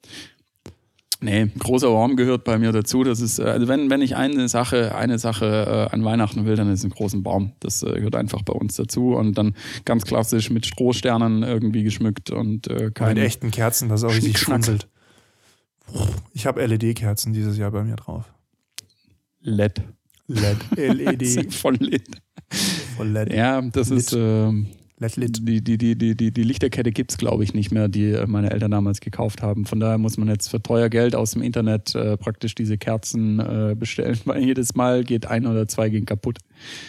Nee, großer Baum gehört bei mir dazu. Das ist, äh, also wenn, wenn ich eine Sache, eine Sache äh, an Weihnachten will, dann ist es ein großen Baum. Das äh, gehört einfach bei uns dazu. Und dann ganz klassisch mit Strohsternen irgendwie geschmückt und äh, Mit keine. echten Kerzen, das auch richtig schmunzelt. Ich habe LED-Kerzen dieses Jahr bei mir drauf. LED. LED, LED, Voll LED. voll LED. Ja, das Lit. ist lit. Die, die, die, die, die, Lichterkette gibt es, glaube ich, nicht mehr, die äh, meine Eltern damals gekauft haben. Von daher muss man jetzt für teuer Geld aus dem Internet äh, praktisch diese Kerzen äh, bestellen, weil jedes Mal geht ein oder zwei gehen kaputt.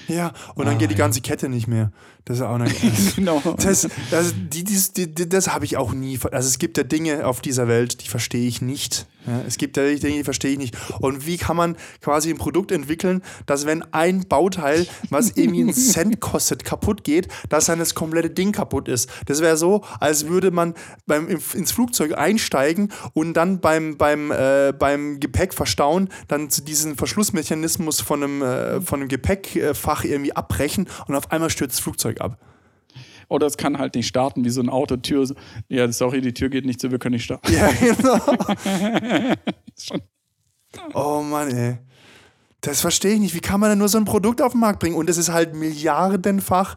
Ja, und dann Ah, geht die ja. ganze Kette nicht mehr. Das ist auch eine, genau. Das, das, die, die, die, das habe ich auch nie. Also es gibt ja Dinge auf dieser Welt, die verstehe ich nicht. Ja, es gibt ja Dinge, die verstehe ich nicht. Und wie kann man quasi ein Produkt entwickeln, dass wenn ein Bauteil, was irgendwie einen Cent kostet, kaputt geht, dass dann das komplette Ding kaputt ist. Das wäre so, als würde man beim, im- ins Flugzeug einsteigen und dann beim, beim, äh, beim Gepäck verstauen, dann zu diesem Verschlussmechanismus von einem, äh, von einem Gepäckfach irgendwie abbrechen und auf einmal stürzt das Flugzeug ab. Oder es kann halt nicht starten, wie so eine Autotür. So, Ja, sorry, die Tür geht nicht so, wir können nicht starten. Ja, genau. Oh Mann, ey. Das verstehe ich nicht. Wie kann man denn nur so ein Produkt auf den Markt bringen? Und es ist halt milliardenfach.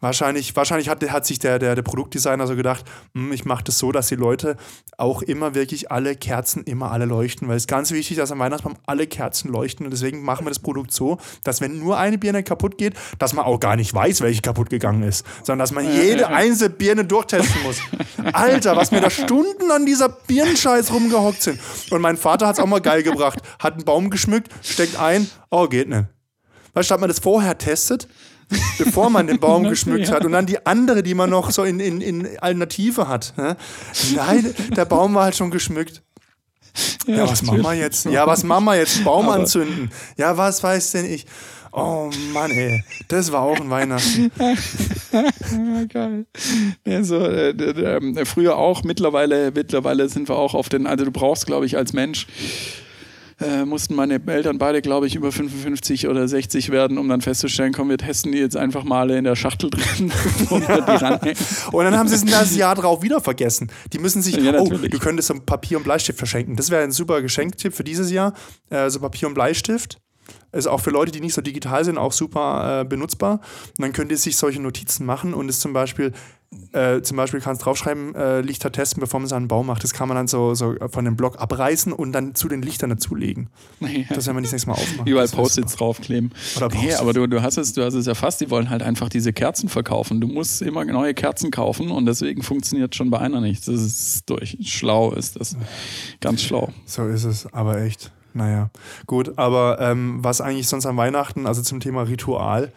Wahrscheinlich, wahrscheinlich hat, hat sich der, der, der Produktdesigner so gedacht, "Hm, ich mache das so, dass die Leute auch immer wirklich alle Kerzen immer alle leuchten. Weil es ist ganz wichtig, dass am Weihnachtsbaum alle Kerzen leuchten. Und deswegen machen wir das Produkt so, dass wenn nur eine Birne kaputt geht, dass man auch gar nicht weiß, welche kaputt gegangen ist. Sondern dass man jede einzelne Birne durchtesten muss. Alter, was mir da Stunden an dieser Birnenscheiß rumgehockt sind. Und mein Vater hat es auch mal geil gebracht. Hat einen Baum geschmückt, steckt ein, oh, geht nicht. Du, hat man das vorher testet, bevor man den Baum geschmückt Ja. hat und dann die andere, die man noch so in, in, in Alternative hat. ne? Nein, der Baum war halt schon geschmückt. Ja, was machen wir jetzt? Ja, was machen wir jetzt? Baum Aber- anzünden. Ja, was weiß denn ich? Oh Mann, ey. Das war auch ein Weihnachten. Ja, geil. Ja, so, äh, ähm, früher auch, mittlerweile, mittlerweile sind wir auch auf den, also du brauchst, glaube ich, als Mensch, äh, mussten meine Eltern beide, glaube ich, über 55 oder 60 werden, um dann festzustellen, komm, wir testen die jetzt einfach mal alle in der Schachtel drin. und. Und dann haben sie es das Jahr drauf wieder vergessen. Die müssen sich, Ja, oh, du könntest so Papier und Bleistift verschenken. Das wäre ein super Geschenktipp für dieses Jahr. Äh, so Papier und Bleistift. Ist auch für Leute, die nicht so digital sind, auch super äh, benutzbar. Und dann könnt ihr sich solche Notizen machen und es zum Beispiel, äh, zum Beispiel kannst draufschreiben, äh, Lichter testen, bevor man seinen Baum macht. Das kann man dann so, so von dem Block abreißen und dann zu den Lichtern dazulegen. Das werden wir nicht das nächste Mal aufmachen. Überall Post-its draufkleben. Oder Nee, Post-its. aber du, du hast es, du hast es erfasst, die wollen halt einfach diese Kerzen verkaufen. Du musst immer neue Kerzen kaufen und deswegen funktioniert schon bei einer nicht. Das ist durch. Schlau ist das. Ganz schlau. So ist es, aber echt. Naja, gut, aber ähm, was eigentlich sonst an Weihnachten, also zum Thema Ritual,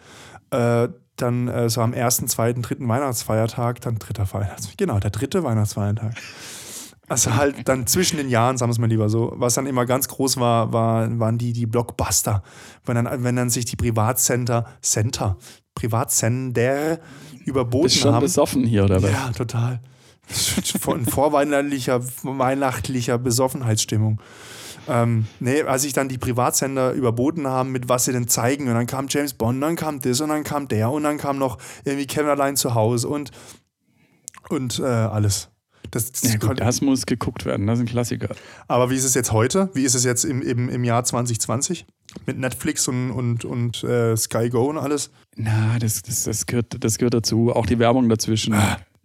äh, dann äh, so am ersten, zweiten, dritten Weihnachtsfeiertag, dann dritter Weihnachtsfeiertag, genau, der dritte Weihnachtsfeiertag. Also halt dann zwischen den Jahren, sagen wir es mal lieber so, was dann immer ganz groß war, war waren die, die Blockbuster. Wenn dann, wenn dann sich die Privatcenter, Center, Privatsender überboten Bist schon haben. besoffen hier, oder was? Ja, total. Von vorweihnachtlicher, weihnachtlicher Besoffenheitsstimmung. Ähm, nee, als sich dann die Privatsender überboten haben, mit was sie denn zeigen. Und dann kam James Bond, dann kam das und dann kam der und dann kam noch irgendwie Kevin allein zu Hause und, und äh, alles. Das, das Ja, gut, das muss geguckt werden, das ist ein Klassiker. aber wie ist es jetzt heute? Wie ist es jetzt im, im, im Jahr 2020? Mit Netflix und, und, und äh, Sky Go und alles? Na, das, das, das, gehört, das gehört dazu. Auch die Werbung dazwischen.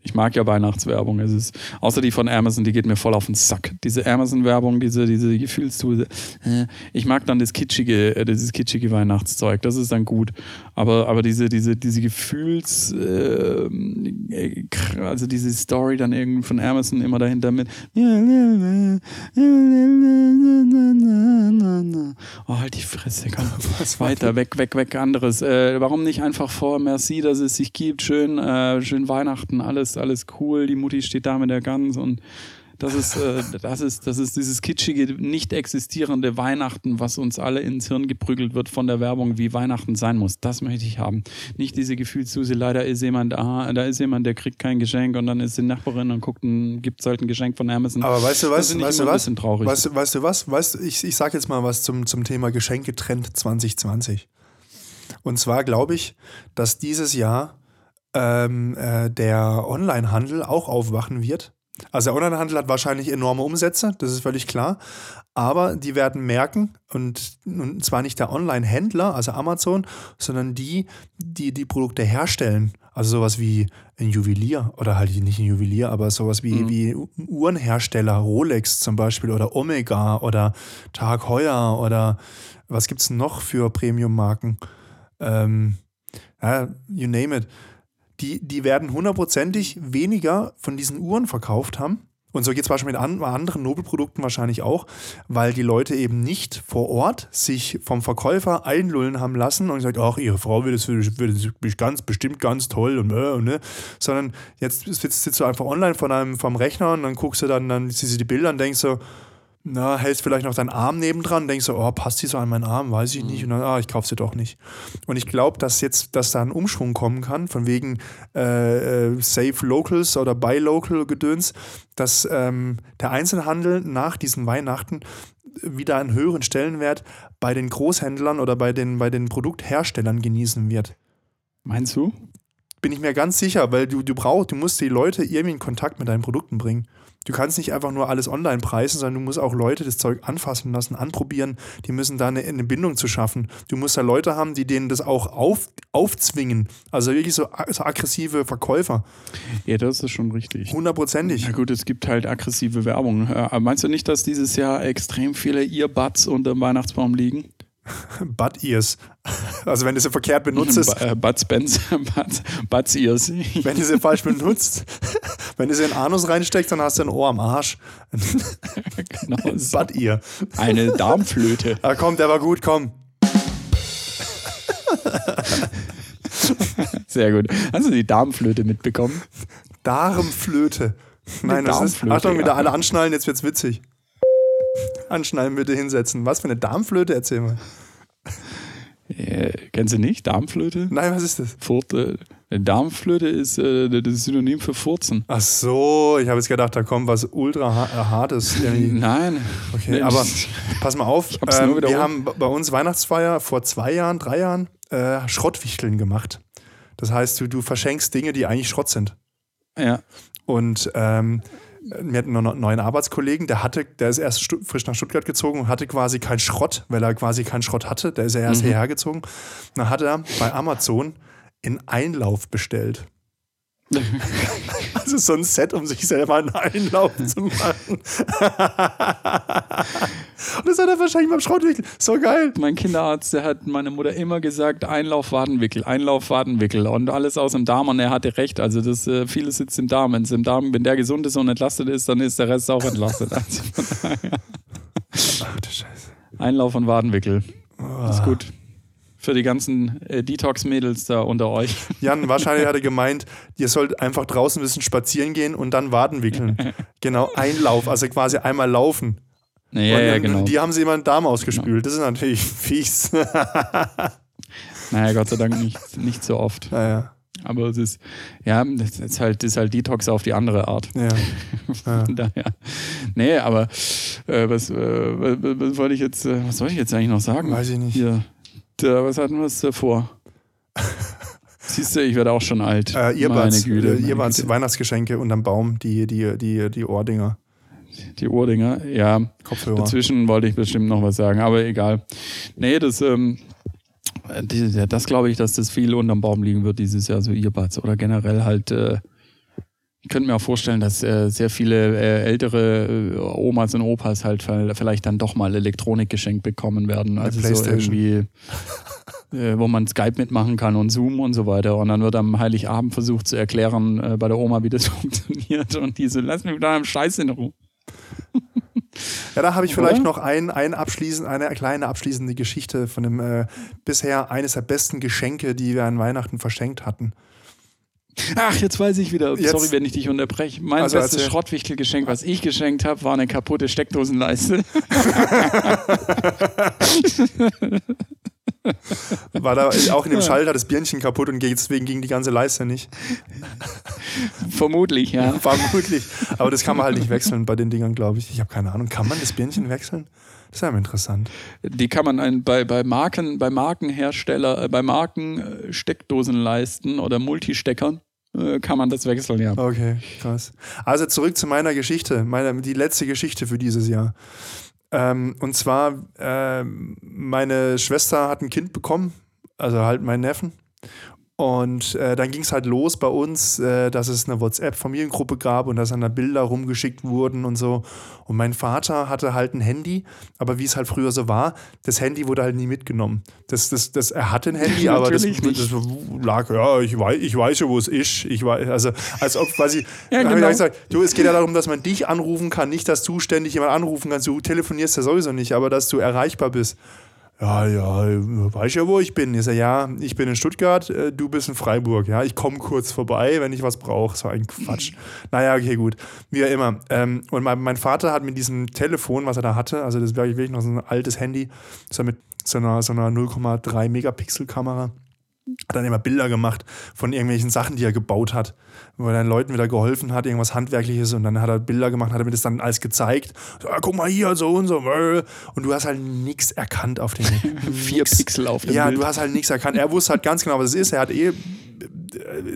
Ich mag ja Weihnachtswerbung. Es ist, außer die von Amazon, die geht mir voll auf den Sack. Diese Amazon-Werbung, diese, diese Gefühlstuse. Äh, ich mag dann das kitschige, äh, dieses kitschige Weihnachtszeug. Das ist dann gut. Aber, aber diese, diese, diese Gefühls, äh, äh, also diese Story dann irgendwie von Amazon immer dahinter mit. Oh, halt die Fresse, komm. Was Weiter, weg, weg, weg, anderes. Äh, warum nicht einfach vor Merci, dass es sich gibt, schön, äh, schön Weihnachten, alles, alles cool, die Mutti steht da mit der Gans und das ist, äh, das ist, das ist dieses kitschige, nicht existierende Weihnachten, was uns alle ins Hirn geprügelt wird von der Werbung, wie Weihnachten sein muss. Das möchte ich haben. Nicht diese Gefühlsuse, leider ist jemand, ah, da ist jemand, der kriegt kein Geschenk und dann ist die Nachbarin und guckt, gibt halt ein Geschenk von Amazon. Aber weißt du was? Weißt du was? bisschen traurig. Weißt, du- weißt du was? Weißt, ich ich sage jetzt mal was zum, zum Thema Geschenketrend 2020. Und zwar glaube ich, dass dieses Jahr ähm, äh, der Onlinehandel auch aufwachen wird. Also der Onlinehandel hat wahrscheinlich enorme Umsätze, das ist völlig klar. Aber die werden merken, und, und zwar nicht der Online-Händler, also Amazon, sondern die, die die Produkte herstellen. Also sowas wie ein Juwelier oder halt nicht ein Juwelier, aber sowas wie, Mhm. wie Uhrenhersteller, Rolex zum Beispiel oder Omega oder Tag Heuer oder was gibt es noch für Premium-Marken? Ähm, ja, you name it. Die, die werden hundertprozentig weniger von diesen Uhren verkauft haben. Und so geht es wahrscheinlich mit an, anderen Nobelprodukten wahrscheinlich auch, weil die Leute eben nicht vor Ort sich vom Verkäufer einlullen haben lassen und gesagt, ach, ihre Frau wird es es ganz bestimmt ganz toll und, äh, ne, sondern jetzt sitzt, sitzt du einfach online von einem, vom Rechner und dann guckst du dann, dann siehst du die Bilder und denkst so, na, hältst vielleicht noch deinen Arm nebendran, denkst so, oh, passt die so an meinen Arm, weiß ich nicht. Und dann, ah, ich kauf sie doch nicht. Und ich glaube, dass jetzt, dass da ein Umschwung kommen kann, von wegen äh, äh, Save Locals oder Buy Local Gedöns, dass ähm, der Einzelhandel nach diesen Weihnachten wieder einen höheren Stellenwert bei den Großhändlern oder bei den, bei den Produktherstellern genießen wird. Meinst du? Bin ich mir ganz sicher, weil du, du brauchst, du musst die Leute irgendwie in Kontakt mit deinen Produkten bringen. Du kannst nicht einfach nur alles online preisen, sondern du musst auch Leute das Zeug anfassen lassen, anprobieren. Die müssen da eine, eine Bindung zu schaffen. Du musst da Leute haben, die denen das auch auf, aufzwingen. Also wirklich so, so aggressive Verkäufer. Ja, das ist schon richtig. Hundertprozentig. Na gut, es gibt halt aggressive Werbung. Äh, Aber meinst du nicht, dass dieses Jahr extrem viele Earbuds unter dem Weihnachtsbaum liegen? Butt Ears. Also wenn du sie verkehrt benutzt, Bu- äh, Bud Spencer, Bud, Buds Ears. wenn du sie falsch benutzt, wenn du sie in den Anus reinsteckst, dann hast du ein Ohr am Arsch. genau, so. Butt Ear. Eine Darmflöte. Ah, komm, der war gut, komm. Sehr gut. Hast du die Darmflöte mitbekommen? Darmflöte. Nein, das ist. Achtung, wieder alle anschnallen, jetzt wird's witzig. Anschnallen, bitte hinsetzen. Was für eine Darmflöte? Erzähl mal. Äh, kennst du nicht? Darmflöte? Nein, was ist das? Furt, äh, Darmflöte ist äh, das Synonym für Furzen. Ach so, ich habe jetzt gedacht, da kommt was ultra ha- äh, hartes. irgendwie. Nein. Okay, Nee, aber pass mal auf. Ähm, wir haben bei uns Weihnachtsfeier vor zwei Jahren, drei Jahren äh, Schrottwichteln gemacht. Das heißt, du, du verschenkst Dinge, die eigentlich Schrott sind. Ja. Und ähm, wir hatten noch einen neuen Arbeitskollegen, der hatte, der ist erst frisch nach Stuttgart gezogen und hatte quasi keinen Schrott, weil er quasi keinen Schrott hatte. Der ist ja erst hierher gezogen. Dann hat er bei Amazon in Einlauf bestellt. also so ein Set, um sich selber einen Einlauf zu machen. und das hat er wahrscheinlich beim Schrottwickel. So geil. Mein Kinderarzt, der hat meine Mutter immer gesagt, Einlauf, Wadenwickel, Einlauf, Wadenwickel und alles aus dem Darm und er hatte recht. Also das äh, vieles sitzt im Darm. Wenn es im Darm, wenn der gesund ist und entlastet ist, dann ist der Rest auch entlastet. Also Ach. Einlauf und Wadenwickel. Ah. Ist gut. Für die ganzen äh, Detox-Mädels da unter euch. Jan, wahrscheinlich hat er gemeint, ihr sollt einfach draußen ein bisschen spazieren gehen und dann Waden wickeln. genau, Einlauf, also quasi einmal laufen. Ja, ja, genau. Die haben sie immer einen Darm ausgespült. Das ist natürlich fies. naja, Gott sei Dank nicht, nicht so oft. Naja. Aber es ist, ja, das ist halt, das ist halt Detox auf die andere Art. Ja. ja. Daher. Nee, aber äh, was, äh, was, was wollte ich jetzt, äh, was soll ich jetzt eigentlich noch sagen? Weiß ich nicht. Hier. Da, was hatten wir es davor? Siehst du, ich werde auch schon alt. Äh, ihr Meine Güte, äh, meine ihr Güte. Weihnachtsgeschenke unterm Baum, die, die, die, die Ohrdinger, Die Ohrdinger, ja. Kopfhörer. Dazwischen wollte ich bestimmt noch was sagen, aber egal. Nee, das, ähm, das glaube ich, dass das viel unterm Baum liegen wird dieses Jahr, so Earbuds oder generell halt. Äh, ich könnte mir auch vorstellen, dass äh, sehr viele äh, ältere äh, Omas und Opas halt vielleicht dann doch mal Elektronik geschenkt bekommen werden. Also so irgendwie, äh, wo man Skype mitmachen kann und Zoom und so weiter. Und dann wird am Heiligabend versucht zu erklären äh, bei der Oma, wie das funktioniert. Und die so, lass mich mit deinem Scheiß in Ruhe. Ja, da habe ich vielleicht noch ein, ein abschließend, eine kleine abschließende Geschichte von dem äh, bisher eines der besten Geschenke, die wir an Weihnachten verschenkt hatten. Ach, jetzt weiß ich wieder. Jetzt- Sorry, wenn ich dich unterbreche. Mein Also bestes erzähl. Schrottwichtelgeschenk, was ich geschenkt habe, war eine kaputte Steckdosenleiste. War da auch in dem Schalter das Birnchen kaputt und deswegen ging die ganze Leiste nicht. Vermutlich, ja. Vermutlich. Aber das kann man halt nicht wechseln bei den Dingern, glaube ich. Ich habe keine Ahnung. Kann man das Birnchen wechseln? Das ist ja interessant. Die kann man ein, bei, bei Marken, bei Markenhersteller, äh, bei Marken äh, Steckdosenleisten oder Multisteckern kann man das wechseln, ja. Okay, krass. Also zurück zu meiner Geschichte, meine, die letzte Geschichte für dieses Jahr. Ähm, und zwar, ähm, meine Schwester hat ein Kind bekommen, also halt meinen Neffen. Und äh, dann ging es halt los bei uns, äh, dass es eine WhatsApp-Familiengruppe gab und dass dann da Bilder rumgeschickt wurden und so. Und mein Vater hatte halt ein Handy, aber wie es halt früher so war, das Handy wurde halt nie mitgenommen. Das, das, das, er hatte ein Handy, aber das, das lag, ja, ich weiß, ich weiß ja, wo es ist. Ich weiß, also, als ob quasi, Ja, dann hab genau. ich gesagt, du, es geht ja darum, dass man dich anrufen kann, nicht, dass du ständig jemand anrufen kannst. Du telefonierst ja sowieso nicht, aber dass du erreichbar bist. Ja, ja, weiß ja, wo ich bin. Ich sag, ja, ich bin in Stuttgart, äh, du bist in Freiburg. Ja, ich komme kurz vorbei, wenn ich was brauche. So ein Quatsch. naja, okay, gut. Wie auch immer. Ähm, und mein, mein Vater hat mit diesem Telefon, was er da hatte, also das war wirklich noch so ein altes Handy, so mit so einer, so einer 0,3 Megapixel-Kamera, hat dann immer Bilder gemacht von irgendwelchen Sachen, die er gebaut hat, wo er dann Leuten wieder geholfen hat, irgendwas Handwerkliches und dann hat er Bilder gemacht, hat er mir das dann alles gezeigt. So, ah, guck mal hier, so und so. äh. Und du hast halt nichts erkannt auf dem Vier. Pixel auf dem Ja, Bild. du hast halt nichts erkannt. Er wusste halt ganz genau, was es ist. Er hat eh äh,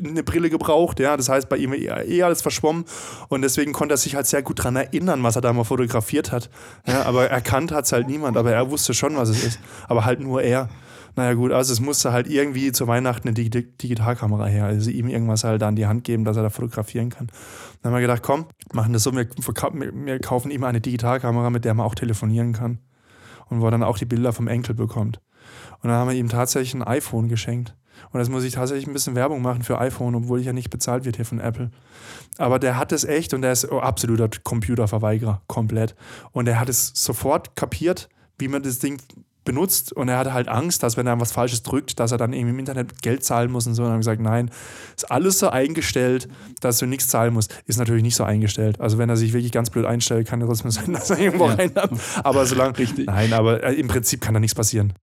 eine Brille gebraucht, ja, das heißt bei ihm eh eh alles verschwommen und deswegen konnte er sich halt sehr gut daran erinnern, was er da mal fotografiert hat. Ja, aber erkannt hat es halt niemand, aber er wusste schon, was es ist. Aber halt nur er. Naja gut, also es musste halt irgendwie zu Weihnachten eine Digi Digitalkamera her, also ihm irgendwas halt an die Hand geben, dass er da fotografieren kann. Dann haben wir gedacht, komm, machen das so, wir, wir kaufen ihm eine Digitalkamera, mit der man auch telefonieren kann und wo er dann auch die Bilder vom Enkel bekommt. Und dann haben wir ihm tatsächlich ein iPhone geschenkt. Und das muss ich tatsächlich ein bisschen Werbung machen für iPhone, obwohl ich ja nicht bezahlt wird hier von Apple. Aber der hat es echt und der ist absoluter Computerverweigerer, komplett. Und er hat es sofort kapiert, wie man das Ding benutzt und er hatte halt Angst, dass wenn er was Falsches drückt, dass er dann irgendwie im Internet Geld zahlen muss und so. Und dann haben gesagt, nein, ist alles so eingestellt, dass du nichts zahlen musst. Ist natürlich nicht so eingestellt. Also wenn er sich wirklich ganz blöd einstellt, kann er trotzdem sein, dass er irgendwo Ja. rein hat. Aber solange, Richtig. nein, aber äh, im Prinzip kann da nichts passieren.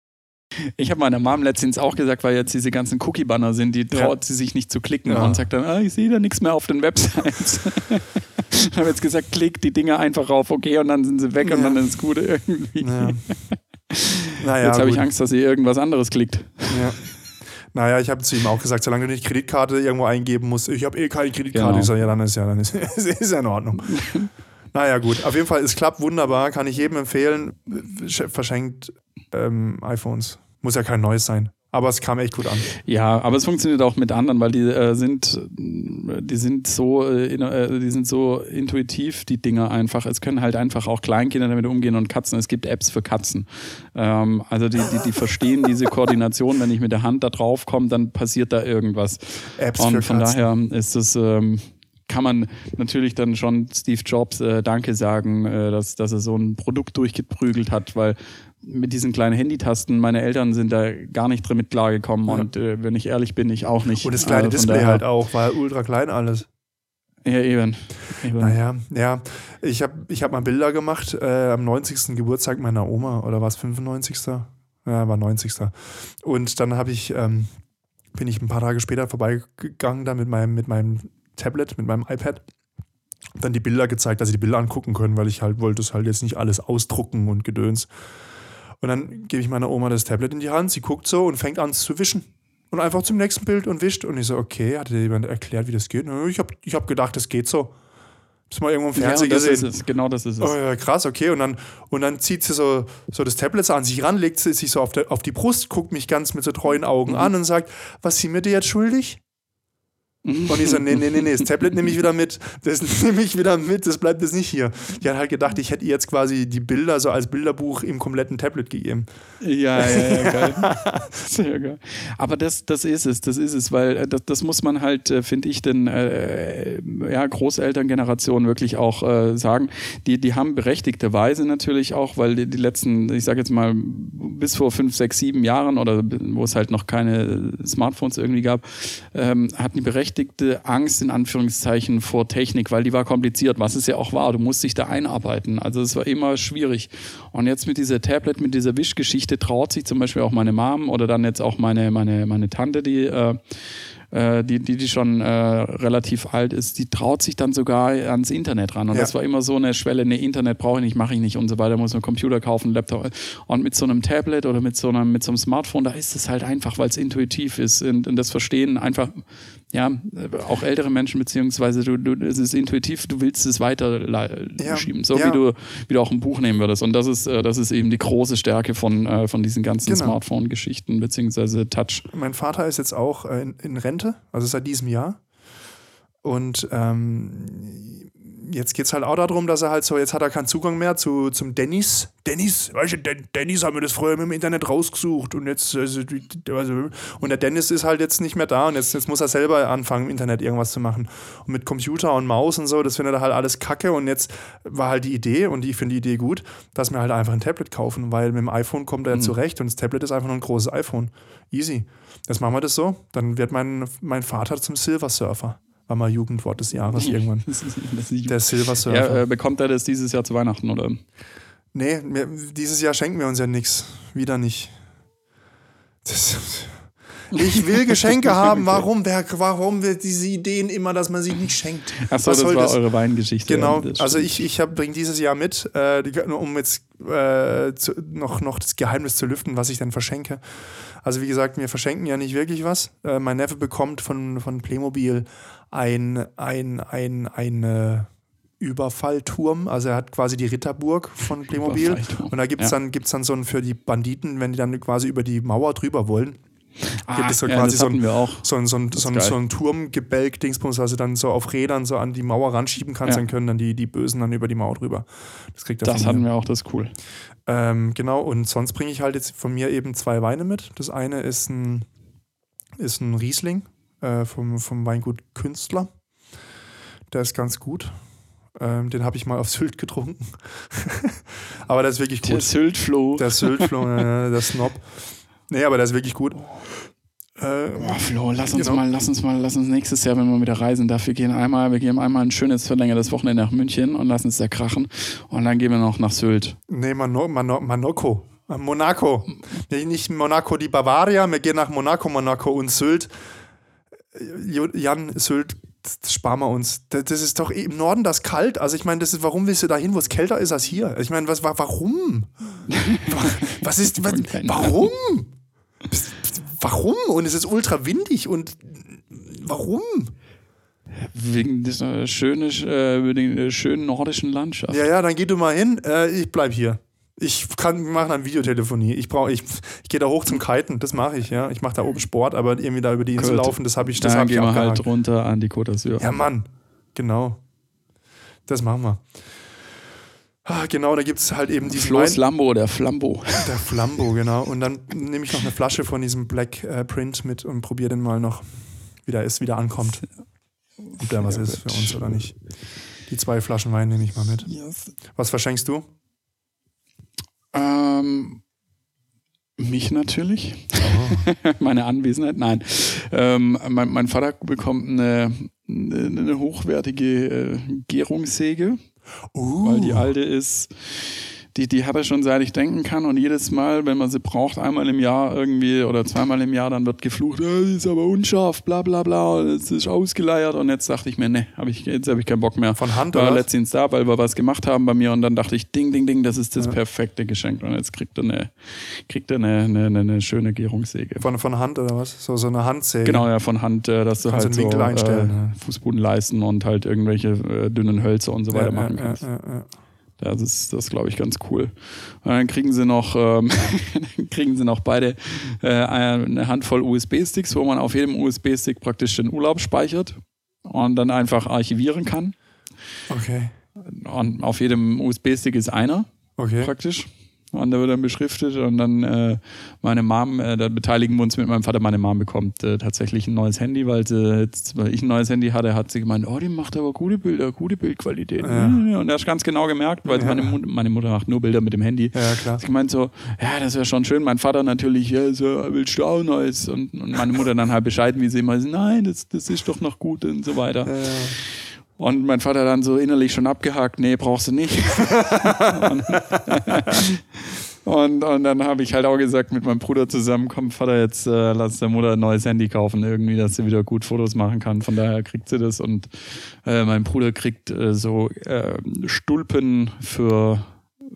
Ich habe meiner Mom letztens auch gesagt, weil jetzt diese ganzen Cookie-Banner sind, die traut sie sich nicht zu klicken Ja. und sagt dann, ah, ich sehe da nichts mehr auf den Websites. ich habe jetzt gesagt, klick die Dinger einfach auf, okay, und dann sind sie weg und Ja. dann ist es gut irgendwie. Ja. Naja, jetzt habe ich. Angst, dass sie irgendwas anderes klickt. Ja. Naja, ich habe zu ihm auch gesagt, solange du nicht Kreditkarte irgendwo eingeben musst, ich habe eh keine Kreditkarte. Genau. Ich sage, ja, dann ist ja, dann ist, ist ja in Ordnung. naja, gut. Auf jeden Fall, es klappt wunderbar, kann ich jedem empfehlen. Sch- Verschenkt ähm, iPhones. Muss ja kein neues sein. Aber es kam echt gut an. Ja, aber es funktioniert auch mit anderen, weil die äh, sind, die sind so, äh, äh, die sind so intuitiv, die Dinger einfach. Es können halt einfach auch Kleinkinder damit umgehen und Katzen. Es gibt Apps für Katzen. Ähm, also die, die, die verstehen diese Koordination. Wenn ich mit der Hand da drauf komme, dann passiert da irgendwas. Apps und für von Katzen. daher ist es, ähm, kann man natürlich dann schon Steve Jobs äh, Danke sagen, äh, dass, dass er so ein Produkt durchgeprügelt hat, weil mit diesen kleinen Handytasten, meine Eltern sind da gar nicht damit klargekommen ja. und äh, wenn ich ehrlich bin, ich auch nicht. Und das kleine also Display halt auch, war ultra klein alles. Ja, eben. eben. Naja, ja. Ich habe ich hab mal Bilder gemacht äh, am 90. Geburtstag meiner Oma oder war es 95. Ja, war 90. Und dann habe ich, ähm, bin ich ein paar Tage später vorbeigegangen da mit meinem, mit meinem Tablet, mit meinem iPad. Dann die Bilder gezeigt, dass sie die Bilder angucken können, weil ich halt wollte es halt jetzt nicht alles ausdrucken und gedöns. Und dann gebe ich meiner Oma das Tablet in die Hand, sie guckt so und fängt an zu wischen und einfach zum nächsten Bild und wischt. Und ich so, okay, hat dir jemand erklärt, wie das geht? Ich habe ich hab gedacht, das geht so. Das mal irgendwo im Fernsehen ja, das gesehen. Ist es. Genau das ist es. Oh, ja, krass, okay. Und dann, und dann zieht sie so, so das Tablet an sich ran, legt sie sich so auf, der, auf die Brust, guckt mich ganz mit so treuen Augen mhm. an und sagt, was sind wir dir jetzt schuldig? Und ich so, nee, nee, nee, nee, das Tablet nehme ich wieder mit. Das nehme ich wieder mit, das bleibt jetzt nicht hier. Die hat halt gedacht, ich hätte ihr jetzt quasi die Bilder so als Bilderbuch im kompletten Tablet gegeben. Ja, ja, ja, geil. Sehr geil. Aber das, das ist es, das ist es, weil äh, das, das muss man halt, äh, finde ich, den äh, ja, Großelterngenerationen wirklich auch äh, sagen. Die, die haben berechtigterweise natürlich auch, weil die, die letzten, ich sage jetzt mal, bis vor fünf, sechs, sieben Jahren oder wo es halt noch keine Smartphones irgendwie gab, ähm, hatten die berechtigt berechtigte Angst in Anführungszeichen vor Technik, weil die war kompliziert, was es ja auch war. Du musst dich da einarbeiten. Also es war immer schwierig. Und jetzt mit dieser Tablet, mit dieser Wischgeschichte traut sich zum Beispiel auch meine Mom oder dann jetzt auch meine, meine, meine Tante, die äh, äh, die, die, die schon äh, relativ alt ist, die traut sich dann sogar ans Internet ran. Und ja. das war immer so eine Schwelle, nee, Internet brauche ich nicht, mache ich nicht und so weiter, muss man Computer kaufen, Laptop. Und mit so einem Tablet oder mit so einem, mit so einem Smartphone, da ist es halt einfach, weil es intuitiv ist und, und das Verstehen einfach ja, auch ältere Menschen, beziehungsweise du, du, es ist intuitiv, du willst es weiter ja, schieben, so ja. wie, du, wie du auch ein Buch nehmen würdest. Und das ist, äh, das ist eben die große Stärke von, äh, von diesen ganzen genau. Smartphone-Geschichten, beziehungsweise Touch. Mein Vater ist jetzt auch äh, in, in Rente, also seit diesem Jahr. Und ähm, jetzt geht es halt auch darum, dass er halt so, jetzt hat er keinen Zugang mehr zu, zum Dennis. Dennis, weißt du, Dennis haben wir das früher im Internet rausgesucht und jetzt, also, also, und der Dennis ist halt jetzt nicht mehr da und jetzt, jetzt muss er selber anfangen, im Internet irgendwas zu machen. Und mit Computer und Maus und so, das findet er halt alles kacke und jetzt war halt die Idee, und ich finde die Idee gut, dass wir halt einfach ein Tablet kaufen, weil mit dem iPhone kommt er mhm. zurecht und das Tablet ist einfach nur ein großes iPhone. Easy. Jetzt machen wir das so, dann wird mein, mein Vater zum Silver Surfer war mal Jugendwort des Jahres irgendwann. der Silver Surfer. Ja, äh, bekommt er das dieses Jahr zu Weihnachten, oder? Nee, wir, dieses Jahr schenken wir uns ja nichts. Wieder nicht. Das, ich will Geschenke haben. Warum? Wer, warum wird diese Ideen immer, dass man sie nicht schenkt? Achso, das war das? eure Weingeschichte. Genau. Also ich, ich bringe dieses Jahr mit, äh, um jetzt äh, zu, noch, noch das Geheimnis zu lüften, was ich dann verschenke. Also wie gesagt, wir verschenken ja nicht wirklich was. Äh, mein Neffe bekommt von, von Playmobil ein, ein, ein, ein Überfallturm. Also er hat quasi die Ritterburg von Playmobil. Und da gibt es ja. dann, gibt's dann so einen für die Banditen, wenn die dann quasi über die Mauer drüber wollen. Ah, gibt es so ja, quasi so ein, so ein, so ein, so ein, so ein Turmgebälk-Dingsbums, also dann so auf Rädern so an die Mauer ranschieben kannst, ja. dann können dann die, die Bösen dann über die Mauer drüber. Das kriegt er Das hatten wir auch, das ist cool. Ähm, genau, und sonst bringe ich halt jetzt von mir eben zwei Weine mit. Das eine ist ein, ist ein Riesling, äh, vom, vom Weingut Künstler. Der ist ganz gut. Ähm, den habe ich mal auf Sylt getrunken. aber der ist wirklich gut. Der Syltfloh. Der Syltfloh, äh, der Snob. Nee, aber der ist wirklich gut. Äh, Boah, Flo, lass uns genau. mal, lass uns mal, lass uns nächstes Jahr, wenn wir wieder reisen, dafür gehen einmal, wir gehen einmal ein schönes verlängertes Wochenende nach München und lassen uns da krachen und dann gehen wir noch nach Sylt. Nee, Mano, Mano, Monaco. Monaco. Nicht Monaco, die Bavaria, wir gehen nach Monaco, Monaco und Sylt. Jan, Sylt, das sparen wir uns. Das ist doch im Norden das kalt. Also ich meine, das ist, warum willst du da hin, wo es kälter ist als hier? Ich meine, was, warum? was ist, was, warum? Warum? Und es ist ultra windig und warum? Wegen dieser schönen, äh, schönen nordischen Landschaft. Ja, ja, dann geh du mal hin. Äh, ich bleib hier. Ich kann machen dann Videotelefonie. Ich brauche, ich, ich gehe da hoch zum Kiten, das mache ich, ja. Ich mache da oben Sport, aber irgendwie da über die Insel Gut. laufen, das habe ich, das habe ich wir halt runter an die Côte d'Azur. Ja, Mann, genau. Das machen wir. Ah, genau, da gibt es halt eben diesen Floß Lambo, der Flambo. Der Flambo, genau. Und dann nehme ich noch eine Flasche von diesem Black äh, Print mit und probiere den mal noch, wie der ist, wie der ankommt. ob der was ist für uns oder nicht. Die zwei Flaschen Wein nehme ich mal mit. Yes. Was verschenkst du? Ähm, mich natürlich. Meine Anwesenheit, nein. Ähm, mein, mein Vater bekommt eine, eine, eine hochwertige äh, Gärungssäge, Uh, weil die alte ist. Die, die hat er schon seit ich denken kann und jedes Mal, wenn man sie braucht, einmal im Jahr irgendwie oder zweimal im Jahr, dann wird geflucht, äh, die ist aber unscharf, bla bla bla, es ist ausgeleiert und jetzt dachte ich mir, ne, hab ich, jetzt habe ich keinen Bock mehr. Von Hand War oder was? letztens da, weil wir was gemacht haben bei mir und dann dachte ich, ding, ding, ding, das ist das perfekte Geschenk und jetzt kriegt er eine, kriegt er eine, eine, eine, eine schöne Gärungssäge. Von, von Hand oder was? So, so eine Handsäge. Genau, ja, von Hand, äh, dass du Kannst halt den Winkel so einstellen, äh, ja. Fußbodenleisten und halt irgendwelche äh, dünnen Hölzer und so Ja, weiter ja, machen ja, kannst. ja, ja. Das ist, das glaube ich, ganz cool. Und dann kriegen sie noch, ähm, kriegen sie noch beide äh, eine Handvoll USB-Sticks, wo man auf jedem USB-Stick praktisch den Urlaub speichert und dann einfach archivieren kann. Okay. Und auf jedem USB-Stick ist einer Okay. praktisch. Und der wird dann beschriftet und dann äh, meine Mom, äh, da beteiligen wir uns mit meinem Vater. Meine Mom bekommt äh, tatsächlich ein neues Handy, weil sie jetzt, weil ich ein neues Handy hatte, hat sie gemeint, oh, die macht aber gute Bilder, gute Bildqualität. Ja. Und er hat ganz genau gemerkt, weil Ja. meine, Mut, meine Mutter macht nur Bilder mit dem Handy. Ja, klar. Ich gemeint so, ja, das wäre schon schön. Mein Vater natürlich, ja, so, willst du auch Neues? Und, und meine Mutter dann halt bescheiden, wie sie immer, so, nein, das, das ist doch noch gut und so weiter. Ja. Und mein Vater dann so innerlich schon abgehakt, nee, brauchst du nicht. und, und dann habe ich halt auch gesagt, mit meinem Bruder zusammen, komm Vater, jetzt äh, lass der Mutter ein neues Handy kaufen, irgendwie, dass sie wieder gut Fotos machen kann. Von daher kriegt sie das. Und äh, mein Bruder kriegt äh, so äh, Stulpen für,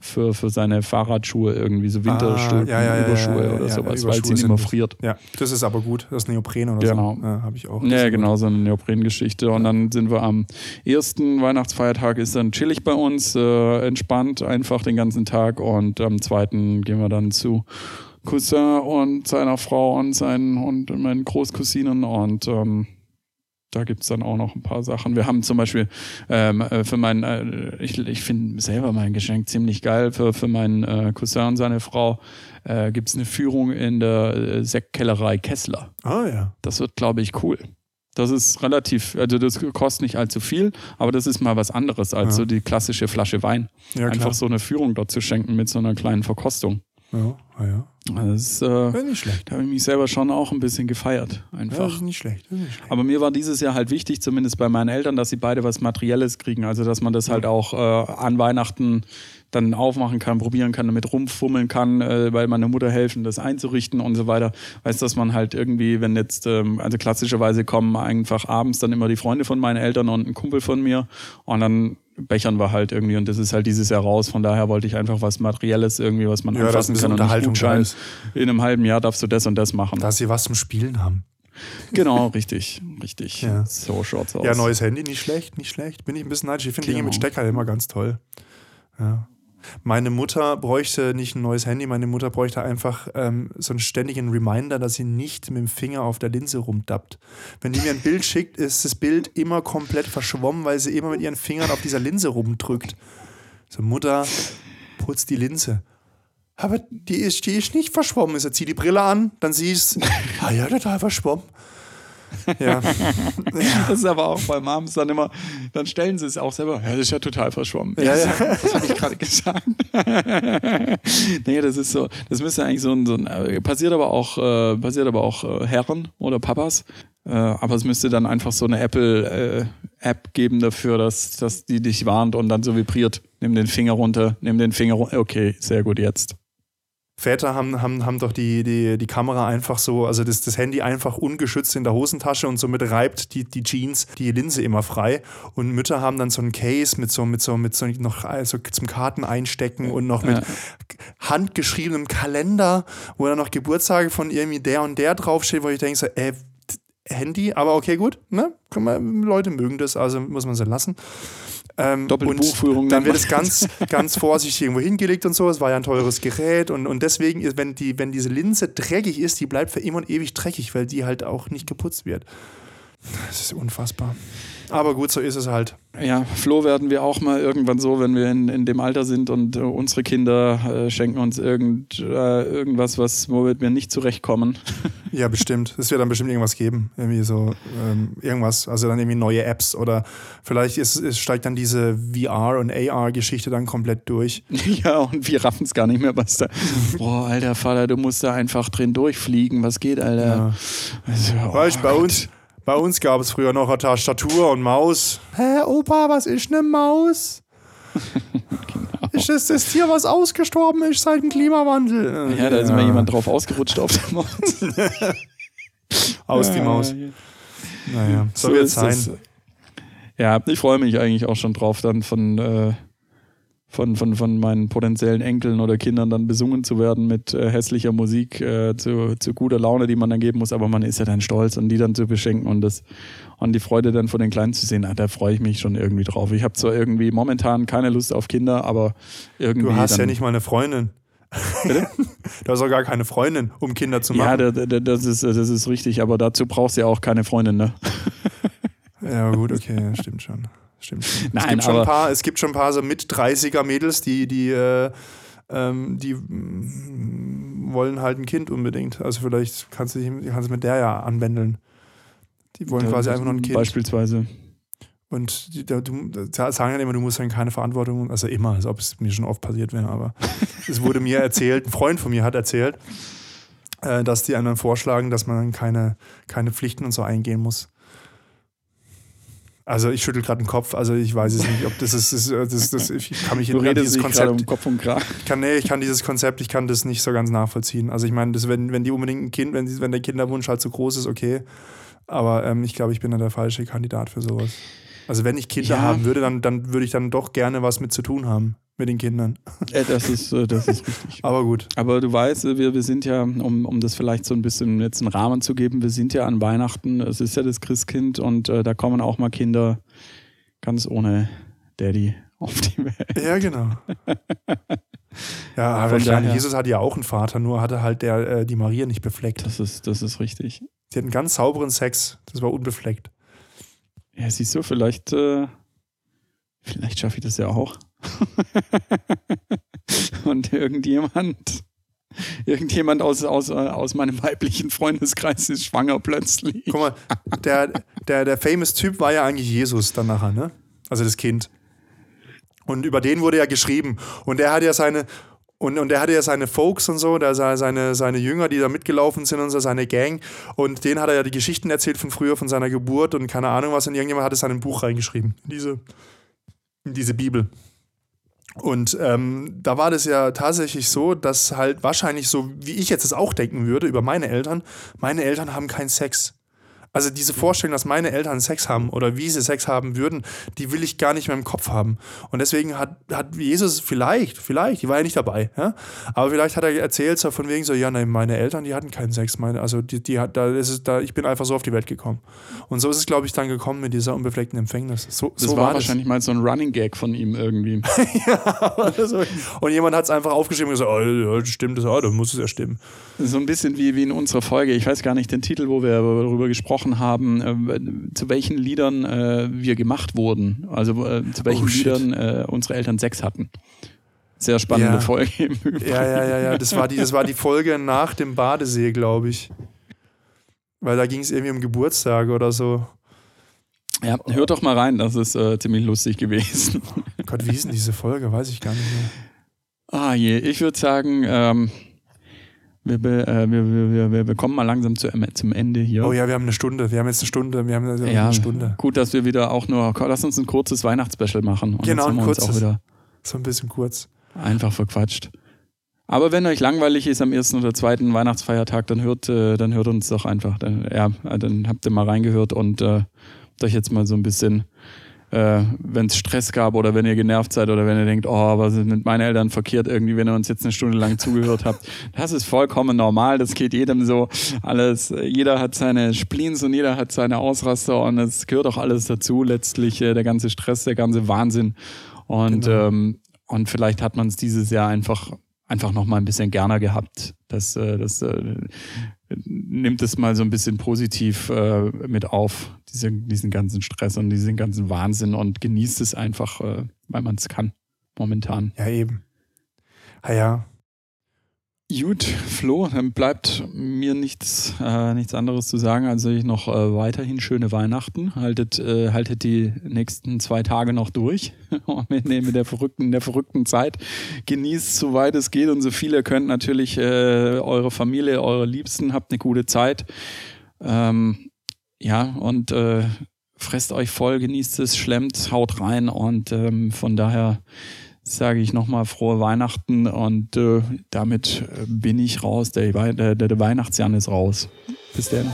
für, für seine Fahrradschuhe, irgendwie so Winterstulpen, Ah, ja, ja, ja, Überschuhe oder sowas, weil nicht sind immer friert. ja, das ist aber gut. Das ist Neopren oder Genau. so. Ja, habe ich auch. Ja, genau, so eine Neoprengeschichte. Und dann sind wir am ersten Weihnachtsfeiertag ist dann chillig bei uns, äh, entspannt einfach den ganzen Tag. Und am zweiten gehen wir dann zu Cousin und seiner Frau und seinen und meinen Großcousinen und ähm, da gibt's dann auch noch ein paar Sachen. Wir haben zum Beispiel ähm, äh, für meinen, äh, ich, ich finde selber mein Geschenk ziemlich geil. Für, für meinen äh, Cousin und seine Frau äh, gibt's eine Führung in der äh, Sektkellerei Kessler. Ah, ja. Das wird, glaube ich, cool. Das ist relativ, also das kostet nicht allzu viel, aber das ist mal was anderes als Ja. so die klassische Flasche Wein. Ja, klar. Einfach so eine Führung dort zu schenken mit so einer kleinen Verkostung. Ja, ja, ja. Das ist, äh, Ja, nicht schlecht. da habe ich mich selber schon auch ein bisschen gefeiert. Ja, Einfach. das ist nicht schlecht. Das ist nicht schlecht. Aber mir war dieses Jahr halt wichtig, zumindest bei meinen Eltern, dass sie beide was Materielles kriegen. Also, dass man das halt auch äh, an Weihnachten dann aufmachen kann, probieren kann, damit rumfummeln kann, äh, weil meine Mutter helfen, das einzurichten und so weiter. Weißt dass man halt irgendwie, wenn jetzt, ähm, also klassischerweise kommen einfach abends dann immer die Freunde von meinen Eltern und ein Kumpel von mir und dann bechern wir halt irgendwie und das ist halt dieses Jahr raus. Von daher wollte ich einfach was Materielles irgendwie, was man Ja, anfassen kann und nicht Unterhaltung ist. In einem halben Jahr darfst du das und das machen. Dass sie was zum Spielen haben. Genau, richtig, richtig. Ja. So schaut's aus. Ja, neues Handy, nicht schlecht, nicht schlecht. Bin ich ein bisschen neidisch. Ich finde Dinge Genau. mit Stecker immer ganz toll. Ja. Meine Mutter bräuchte nicht ein neues Handy, meine Mutter bräuchte einfach ähm, so einen ständigen Reminder, dass sie nicht mit dem Finger auf der Linse rumdappt. Wenn die mir ein Bild schickt, ist das Bild immer komplett verschwommen, weil sie immer mit ihren Fingern auf dieser Linse rumdrückt. So, Mutter, putz die Linse. Aber die ist, die ist nicht verschwommen. Sie zieht die Brille an, dann siehst du, ah ja, total verschwommen. Ja. Das ist aber auch bei Moms dann immer, dann stellen sie es auch selber, ja, das ist ja total verschwommen. Ja, ja. Das habe ich gerade gesagt. nee, das ist so, das müsste eigentlich so ein, so ein äh, passiert aber auch, äh, passiert aber auch äh, Herren oder Papas. Äh, aber es müsste dann einfach so eine Apple-App geben dafür, dass, dass die dich warnt und dann so vibriert. Nimm den Finger runter, nimm den Finger runter. Okay, sehr gut jetzt. Väter haben, haben, haben doch die, die, die Kamera einfach so, also das, das Handy einfach ungeschützt in der Hosentasche und somit reibt die, die Jeans die Linse immer frei. Und Mütter haben dann so ein Case mit so, mit so, mit so noch also zum Karten einstecken und noch mit Ja. handgeschriebenem Kalender, wo dann noch Geburtstage von irgendwie der und der draufsteht, wo ich denke so, äh, Handy, aber okay, gut, ne? Leute mögen das, also muss man sie lassen. Ähm, Doppelte Buchführung Dann wird es ganz, ganz vorsichtig irgendwo hingelegt und so. Es war ja ein teures Gerät und, und deswegen, wenn, die, wenn diese Linse dreckig ist, die bleibt für immer und ewig dreckig, weil die halt auch nicht geputzt wird. Das ist unfassbar. Aber gut, so ist es halt. Ja, Flo werden wir auch mal irgendwann so, wenn wir in, in dem Alter sind und äh, unsere Kinder äh, schenken uns irgend, äh, irgendwas, was, womit wir nicht zurechtkommen. Ja, bestimmt. Es wird dann bestimmt irgendwas geben. Irgendwie so ähm, irgendwas. Also dann irgendwie neue Apps oder vielleicht ist, ist, steigt dann diese VR- und AR-Geschichte dann komplett durch. ja, und wir raffen es gar nicht mehr, was da. Boah, alter Vater, du musst da einfach drin durchfliegen. Was geht, Alter? Ja. Also, oh Weißt, bei Gott. uns, bei uns gab es früher noch eine Tastatur und Maus. Hä, Opa, was ist eine Maus? Genau. Ist das das Tier, was ausgestorben ist seit dem Klimawandel? Ja, da ist mal jemand drauf ausgerutscht auf der Maus. Aus die Maus. Naja, so, wird es ist sein. Ja, ich freue mich eigentlich auch schon drauf, dann von, äh, von, von, von meinen potenziellen Enkeln oder Kindern dann besungen zu werden mit äh, hässlicher Musik äh, zu, zu guter Laune, die man dann geben muss. Aber man ist ja dann stolz und die dann zu beschenken und das und die Freude dann von den Kleinen zu sehen, ah, da freue ich mich schon irgendwie drauf. Ich habe zwar irgendwie momentan keine Lust auf Kinder, aber irgendwie. Du hast ja nicht mal eine Freundin. Bitte? Du hast auch gar keine Freundin, um Kinder zu Ja, machen. da, da, das, ist, das ist richtig, aber dazu brauchst du ja auch keine Freundin, ne? Ja, gut, okay, ja, stimmt schon. Stimmt schon. es, Nein, gibt schon ein paar, es gibt schon ein paar so mit 30er Mädels, die, die, äh, ähm, die mm, wollen halt ein Kind unbedingt. Also vielleicht kannst du dich kannst du mit der ja anbändeln. Die wollen quasi einfach nur ein Kind. Beispielsweise. Und die, da, du, da sagen dann immer, du musst dann keine Verantwortung, also immer, als ob es mir schon oft passiert wäre, aber es wurde mir erzählt, ein Freund von mir hat erzählt, äh, dass die einem dann vorschlagen, dass man dann keine, keine Pflichten und so eingehen muss. Also ich schüttel gerade den Kopf, also ich weiß es nicht, ob das ist, das, das, das, ich kann mich Du in dieses Konzept, um Kopf und Kragen. ich kann, nee, ich kann dieses Konzept, ich kann das nicht so ganz nachvollziehen. Also ich meine, wenn, wenn die unbedingt ein Kind, wenn, die, wenn der Kinderwunsch halt so groß ist, okay. Aber ähm, ich glaube, ich bin da der falsche Kandidat für sowas. Also wenn ich Kinder Ja. haben würde, dann, dann würde ich dann doch gerne was mit zu tun haben mit den Kindern. Äh, das, ist, äh, das ist richtig. Aber gut. Aber du weißt, äh, wir, wir sind ja, um, um das vielleicht so ein bisschen jetzt einen Rahmen zu geben, wir sind ja an Weihnachten, es ist ja das Christkind und äh, da kommen auch mal Kinder ganz ohne Daddy auf die Welt. Ja, genau. ja, aber daher- Jesus hatte ja auch einen Vater, nur hatte halt der, äh, die Maria nicht befleckt. Das ist, das ist richtig. Sie hatten ganz sauberen Sex, das war unbefleckt. Ja, siehst du, vielleicht, äh, vielleicht schaffe ich das ja auch. und irgendjemand, irgendjemand aus, aus, aus meinem weiblichen Freundeskreis ist schwanger plötzlich. Guck mal, der, der, der famous Typ war ja eigentlich Jesus dann nachher, ne? Also das Kind. Und über den wurde ja geschrieben. Und er hat ja seine, und, und er hatte ja seine Folks und so, da sei- seine, seine Jünger, die da mitgelaufen sind und so, seine Gang. Und denen hat er ja die Geschichten erzählt von früher, von seiner Geburt und keine Ahnung was. Und irgendjemand hat es in ein Buch reingeschrieben, in diese, diese Bibel. Und ähm, da war das ja tatsächlich so, dass halt wahrscheinlich so, wie ich jetzt es auch denken würde über meine Eltern, meine Eltern haben keinen Sex. Also diese Vorstellung, dass meine Eltern Sex haben oder wie sie Sex haben würden, die will ich gar nicht mehr im Kopf haben. Und deswegen hat, hat Jesus vielleicht, vielleicht, die war ja nicht dabei, ja? aber vielleicht hat er erzählt so von wegen so, ja, nein, meine Eltern, die hatten keinen Sex, meine, also die, die hat, da ist es, da, ich bin einfach so auf die Welt gekommen. Und so ist es, glaube ich, dann gekommen mit dieser unbefleckten Empfängnis. So, Das so war das. wahrscheinlich mal so ein Running Gag von ihm irgendwie. Oder so. Und jemand hat es einfach aufgeschrieben und gesagt, oh, ja, stimmt das, oh, dann muss es ja stimmen. So ein bisschen wie, wie in unserer Folge. Ich weiß gar nicht den Titel, wo wir darüber gesprochen haben, äh, zu welchen Liedern äh, wir gemacht wurden. Also äh, zu welchen Oh. Liedern unsere Eltern Sex hatten. Sehr spannende Ja. Folge im Übrigen. Ja, ja, ja, ja. Das war die, das war die Folge nach dem Badesee, glaube ich. Weil da ging es irgendwie um Geburtstage oder so. Ja, hört doch mal rein, das ist äh, ziemlich lustig gewesen. Gott, wie hieß denn diese Folge? Weiß ich gar nicht mehr. Ah je, ich würde sagen, ähm, wir, be- äh, wir, wir, wir, wir, kommen mal langsam zu, zum Ende hier. Oh ja, wir haben eine Stunde. Wir haben jetzt eine Stunde. Wir haben jetzt Ja, eine Stunde. gut, dass wir wieder auch nur, lass uns ein kurzes Weihnachtsspecial machen. Und Genau, ein kurzes. wieder So ein bisschen kurz. einfach verquatscht. Aber wenn euch langweilig ist am ersten oder zweiten Weihnachtsfeiertag, dann hört, äh, dann hört uns doch einfach. Dann, ja, dann habt ihr mal reingehört und äh, euch jetzt mal so ein bisschen, äh, wenn es Stress gab oder wenn ihr genervt seid oder wenn ihr denkt, oh, was ist mit meinen Eltern verkehrt irgendwie, wenn ihr uns jetzt eine Stunde lang zugehört habt. Das ist vollkommen normal, das geht jedem so. Alles, jeder hat seine Spleens und jeder hat seine Ausraster und es gehört auch alles dazu, letztlich äh, der ganze Stress, der ganze Wahnsinn. Und, Genau. ähm, und vielleicht hat man es dieses Jahr einfach einfach noch mal ein bisschen gerne gehabt. Das, äh, das äh, nimmt es mal so ein bisschen positiv äh, mit auf, diese, diesen ganzen Stress und diesen ganzen Wahnsinn und genießt es einfach, äh, weil man es kann, momentan. Ja, eben. Ah ja, Gut, Flo, dann bleibt mir nichts, äh, nichts anderes zu sagen, als ich noch äh, weiterhin schöne Weihnachten. Haltet, äh, haltet die nächsten zwei Tage noch durch mit, mit der verrückten, der verrückten Zeit. Genießt, soweit es geht und so viel ihr könnt natürlich äh, eure Familie, eure Liebsten, habt eine gute Zeit. Ähm, ja, und äh, fresst euch voll, genießt es, schlemmt, haut rein und ähm, von daher sage ich nochmal frohe Weihnachten und äh, damit äh, bin ich raus. Der, der, der Weihnachtsjan ist raus. Bis denn.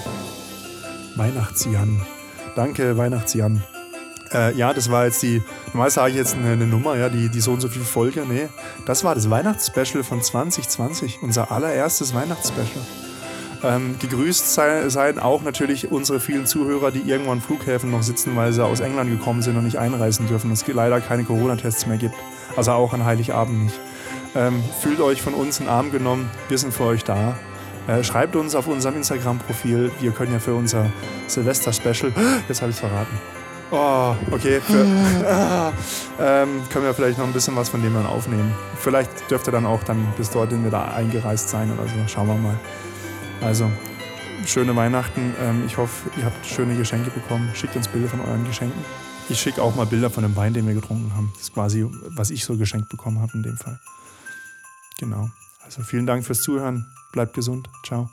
Weihnachtsjan. Danke, Weihnachtsjan. Äh, ja, das war jetzt die, normal sage ich jetzt eine, eine, Nummer, ja, die, die so und so viel Folge. Nee, das war das Weihnachtsspecial von 2020, unser allererstes Weihnachtsspecial. Ähm, gegrüßt sei, seien auch natürlich unsere vielen Zuhörer, die irgendwo an Flughäfen noch sitzen, weil sie aus England gekommen sind und nicht einreisen dürfen. Es leider keine Corona-Tests mehr gibt. Also auch an Heiligabend nicht. Ähm, fühlt euch von uns in den Arm genommen. Wir sind für euch da. Äh, schreibt uns auf unserem Instagram-Profil. Wir können ja für unser Silvester-Special. Jetzt habe ich es verraten. Oh, okay. Für, ah, ähm, können wir vielleicht noch ein bisschen was von dem dann aufnehmen. Vielleicht dürft ihr dann auch dann bis dorthin wieder eingereist sein oder so. Schauen wir mal. Also, schöne Weihnachten. Ähm, ich hoffe, ihr habt schöne Geschenke bekommen. Schickt uns Bilder von euren Geschenken. Ich schicke auch mal Bilder von dem Wein, den wir getrunken haben. Das ist quasi, was ich so geschenkt bekommen habe in dem Fall. Genau. Also vielen Dank fürs Zuhören. Bleibt gesund. Ciao.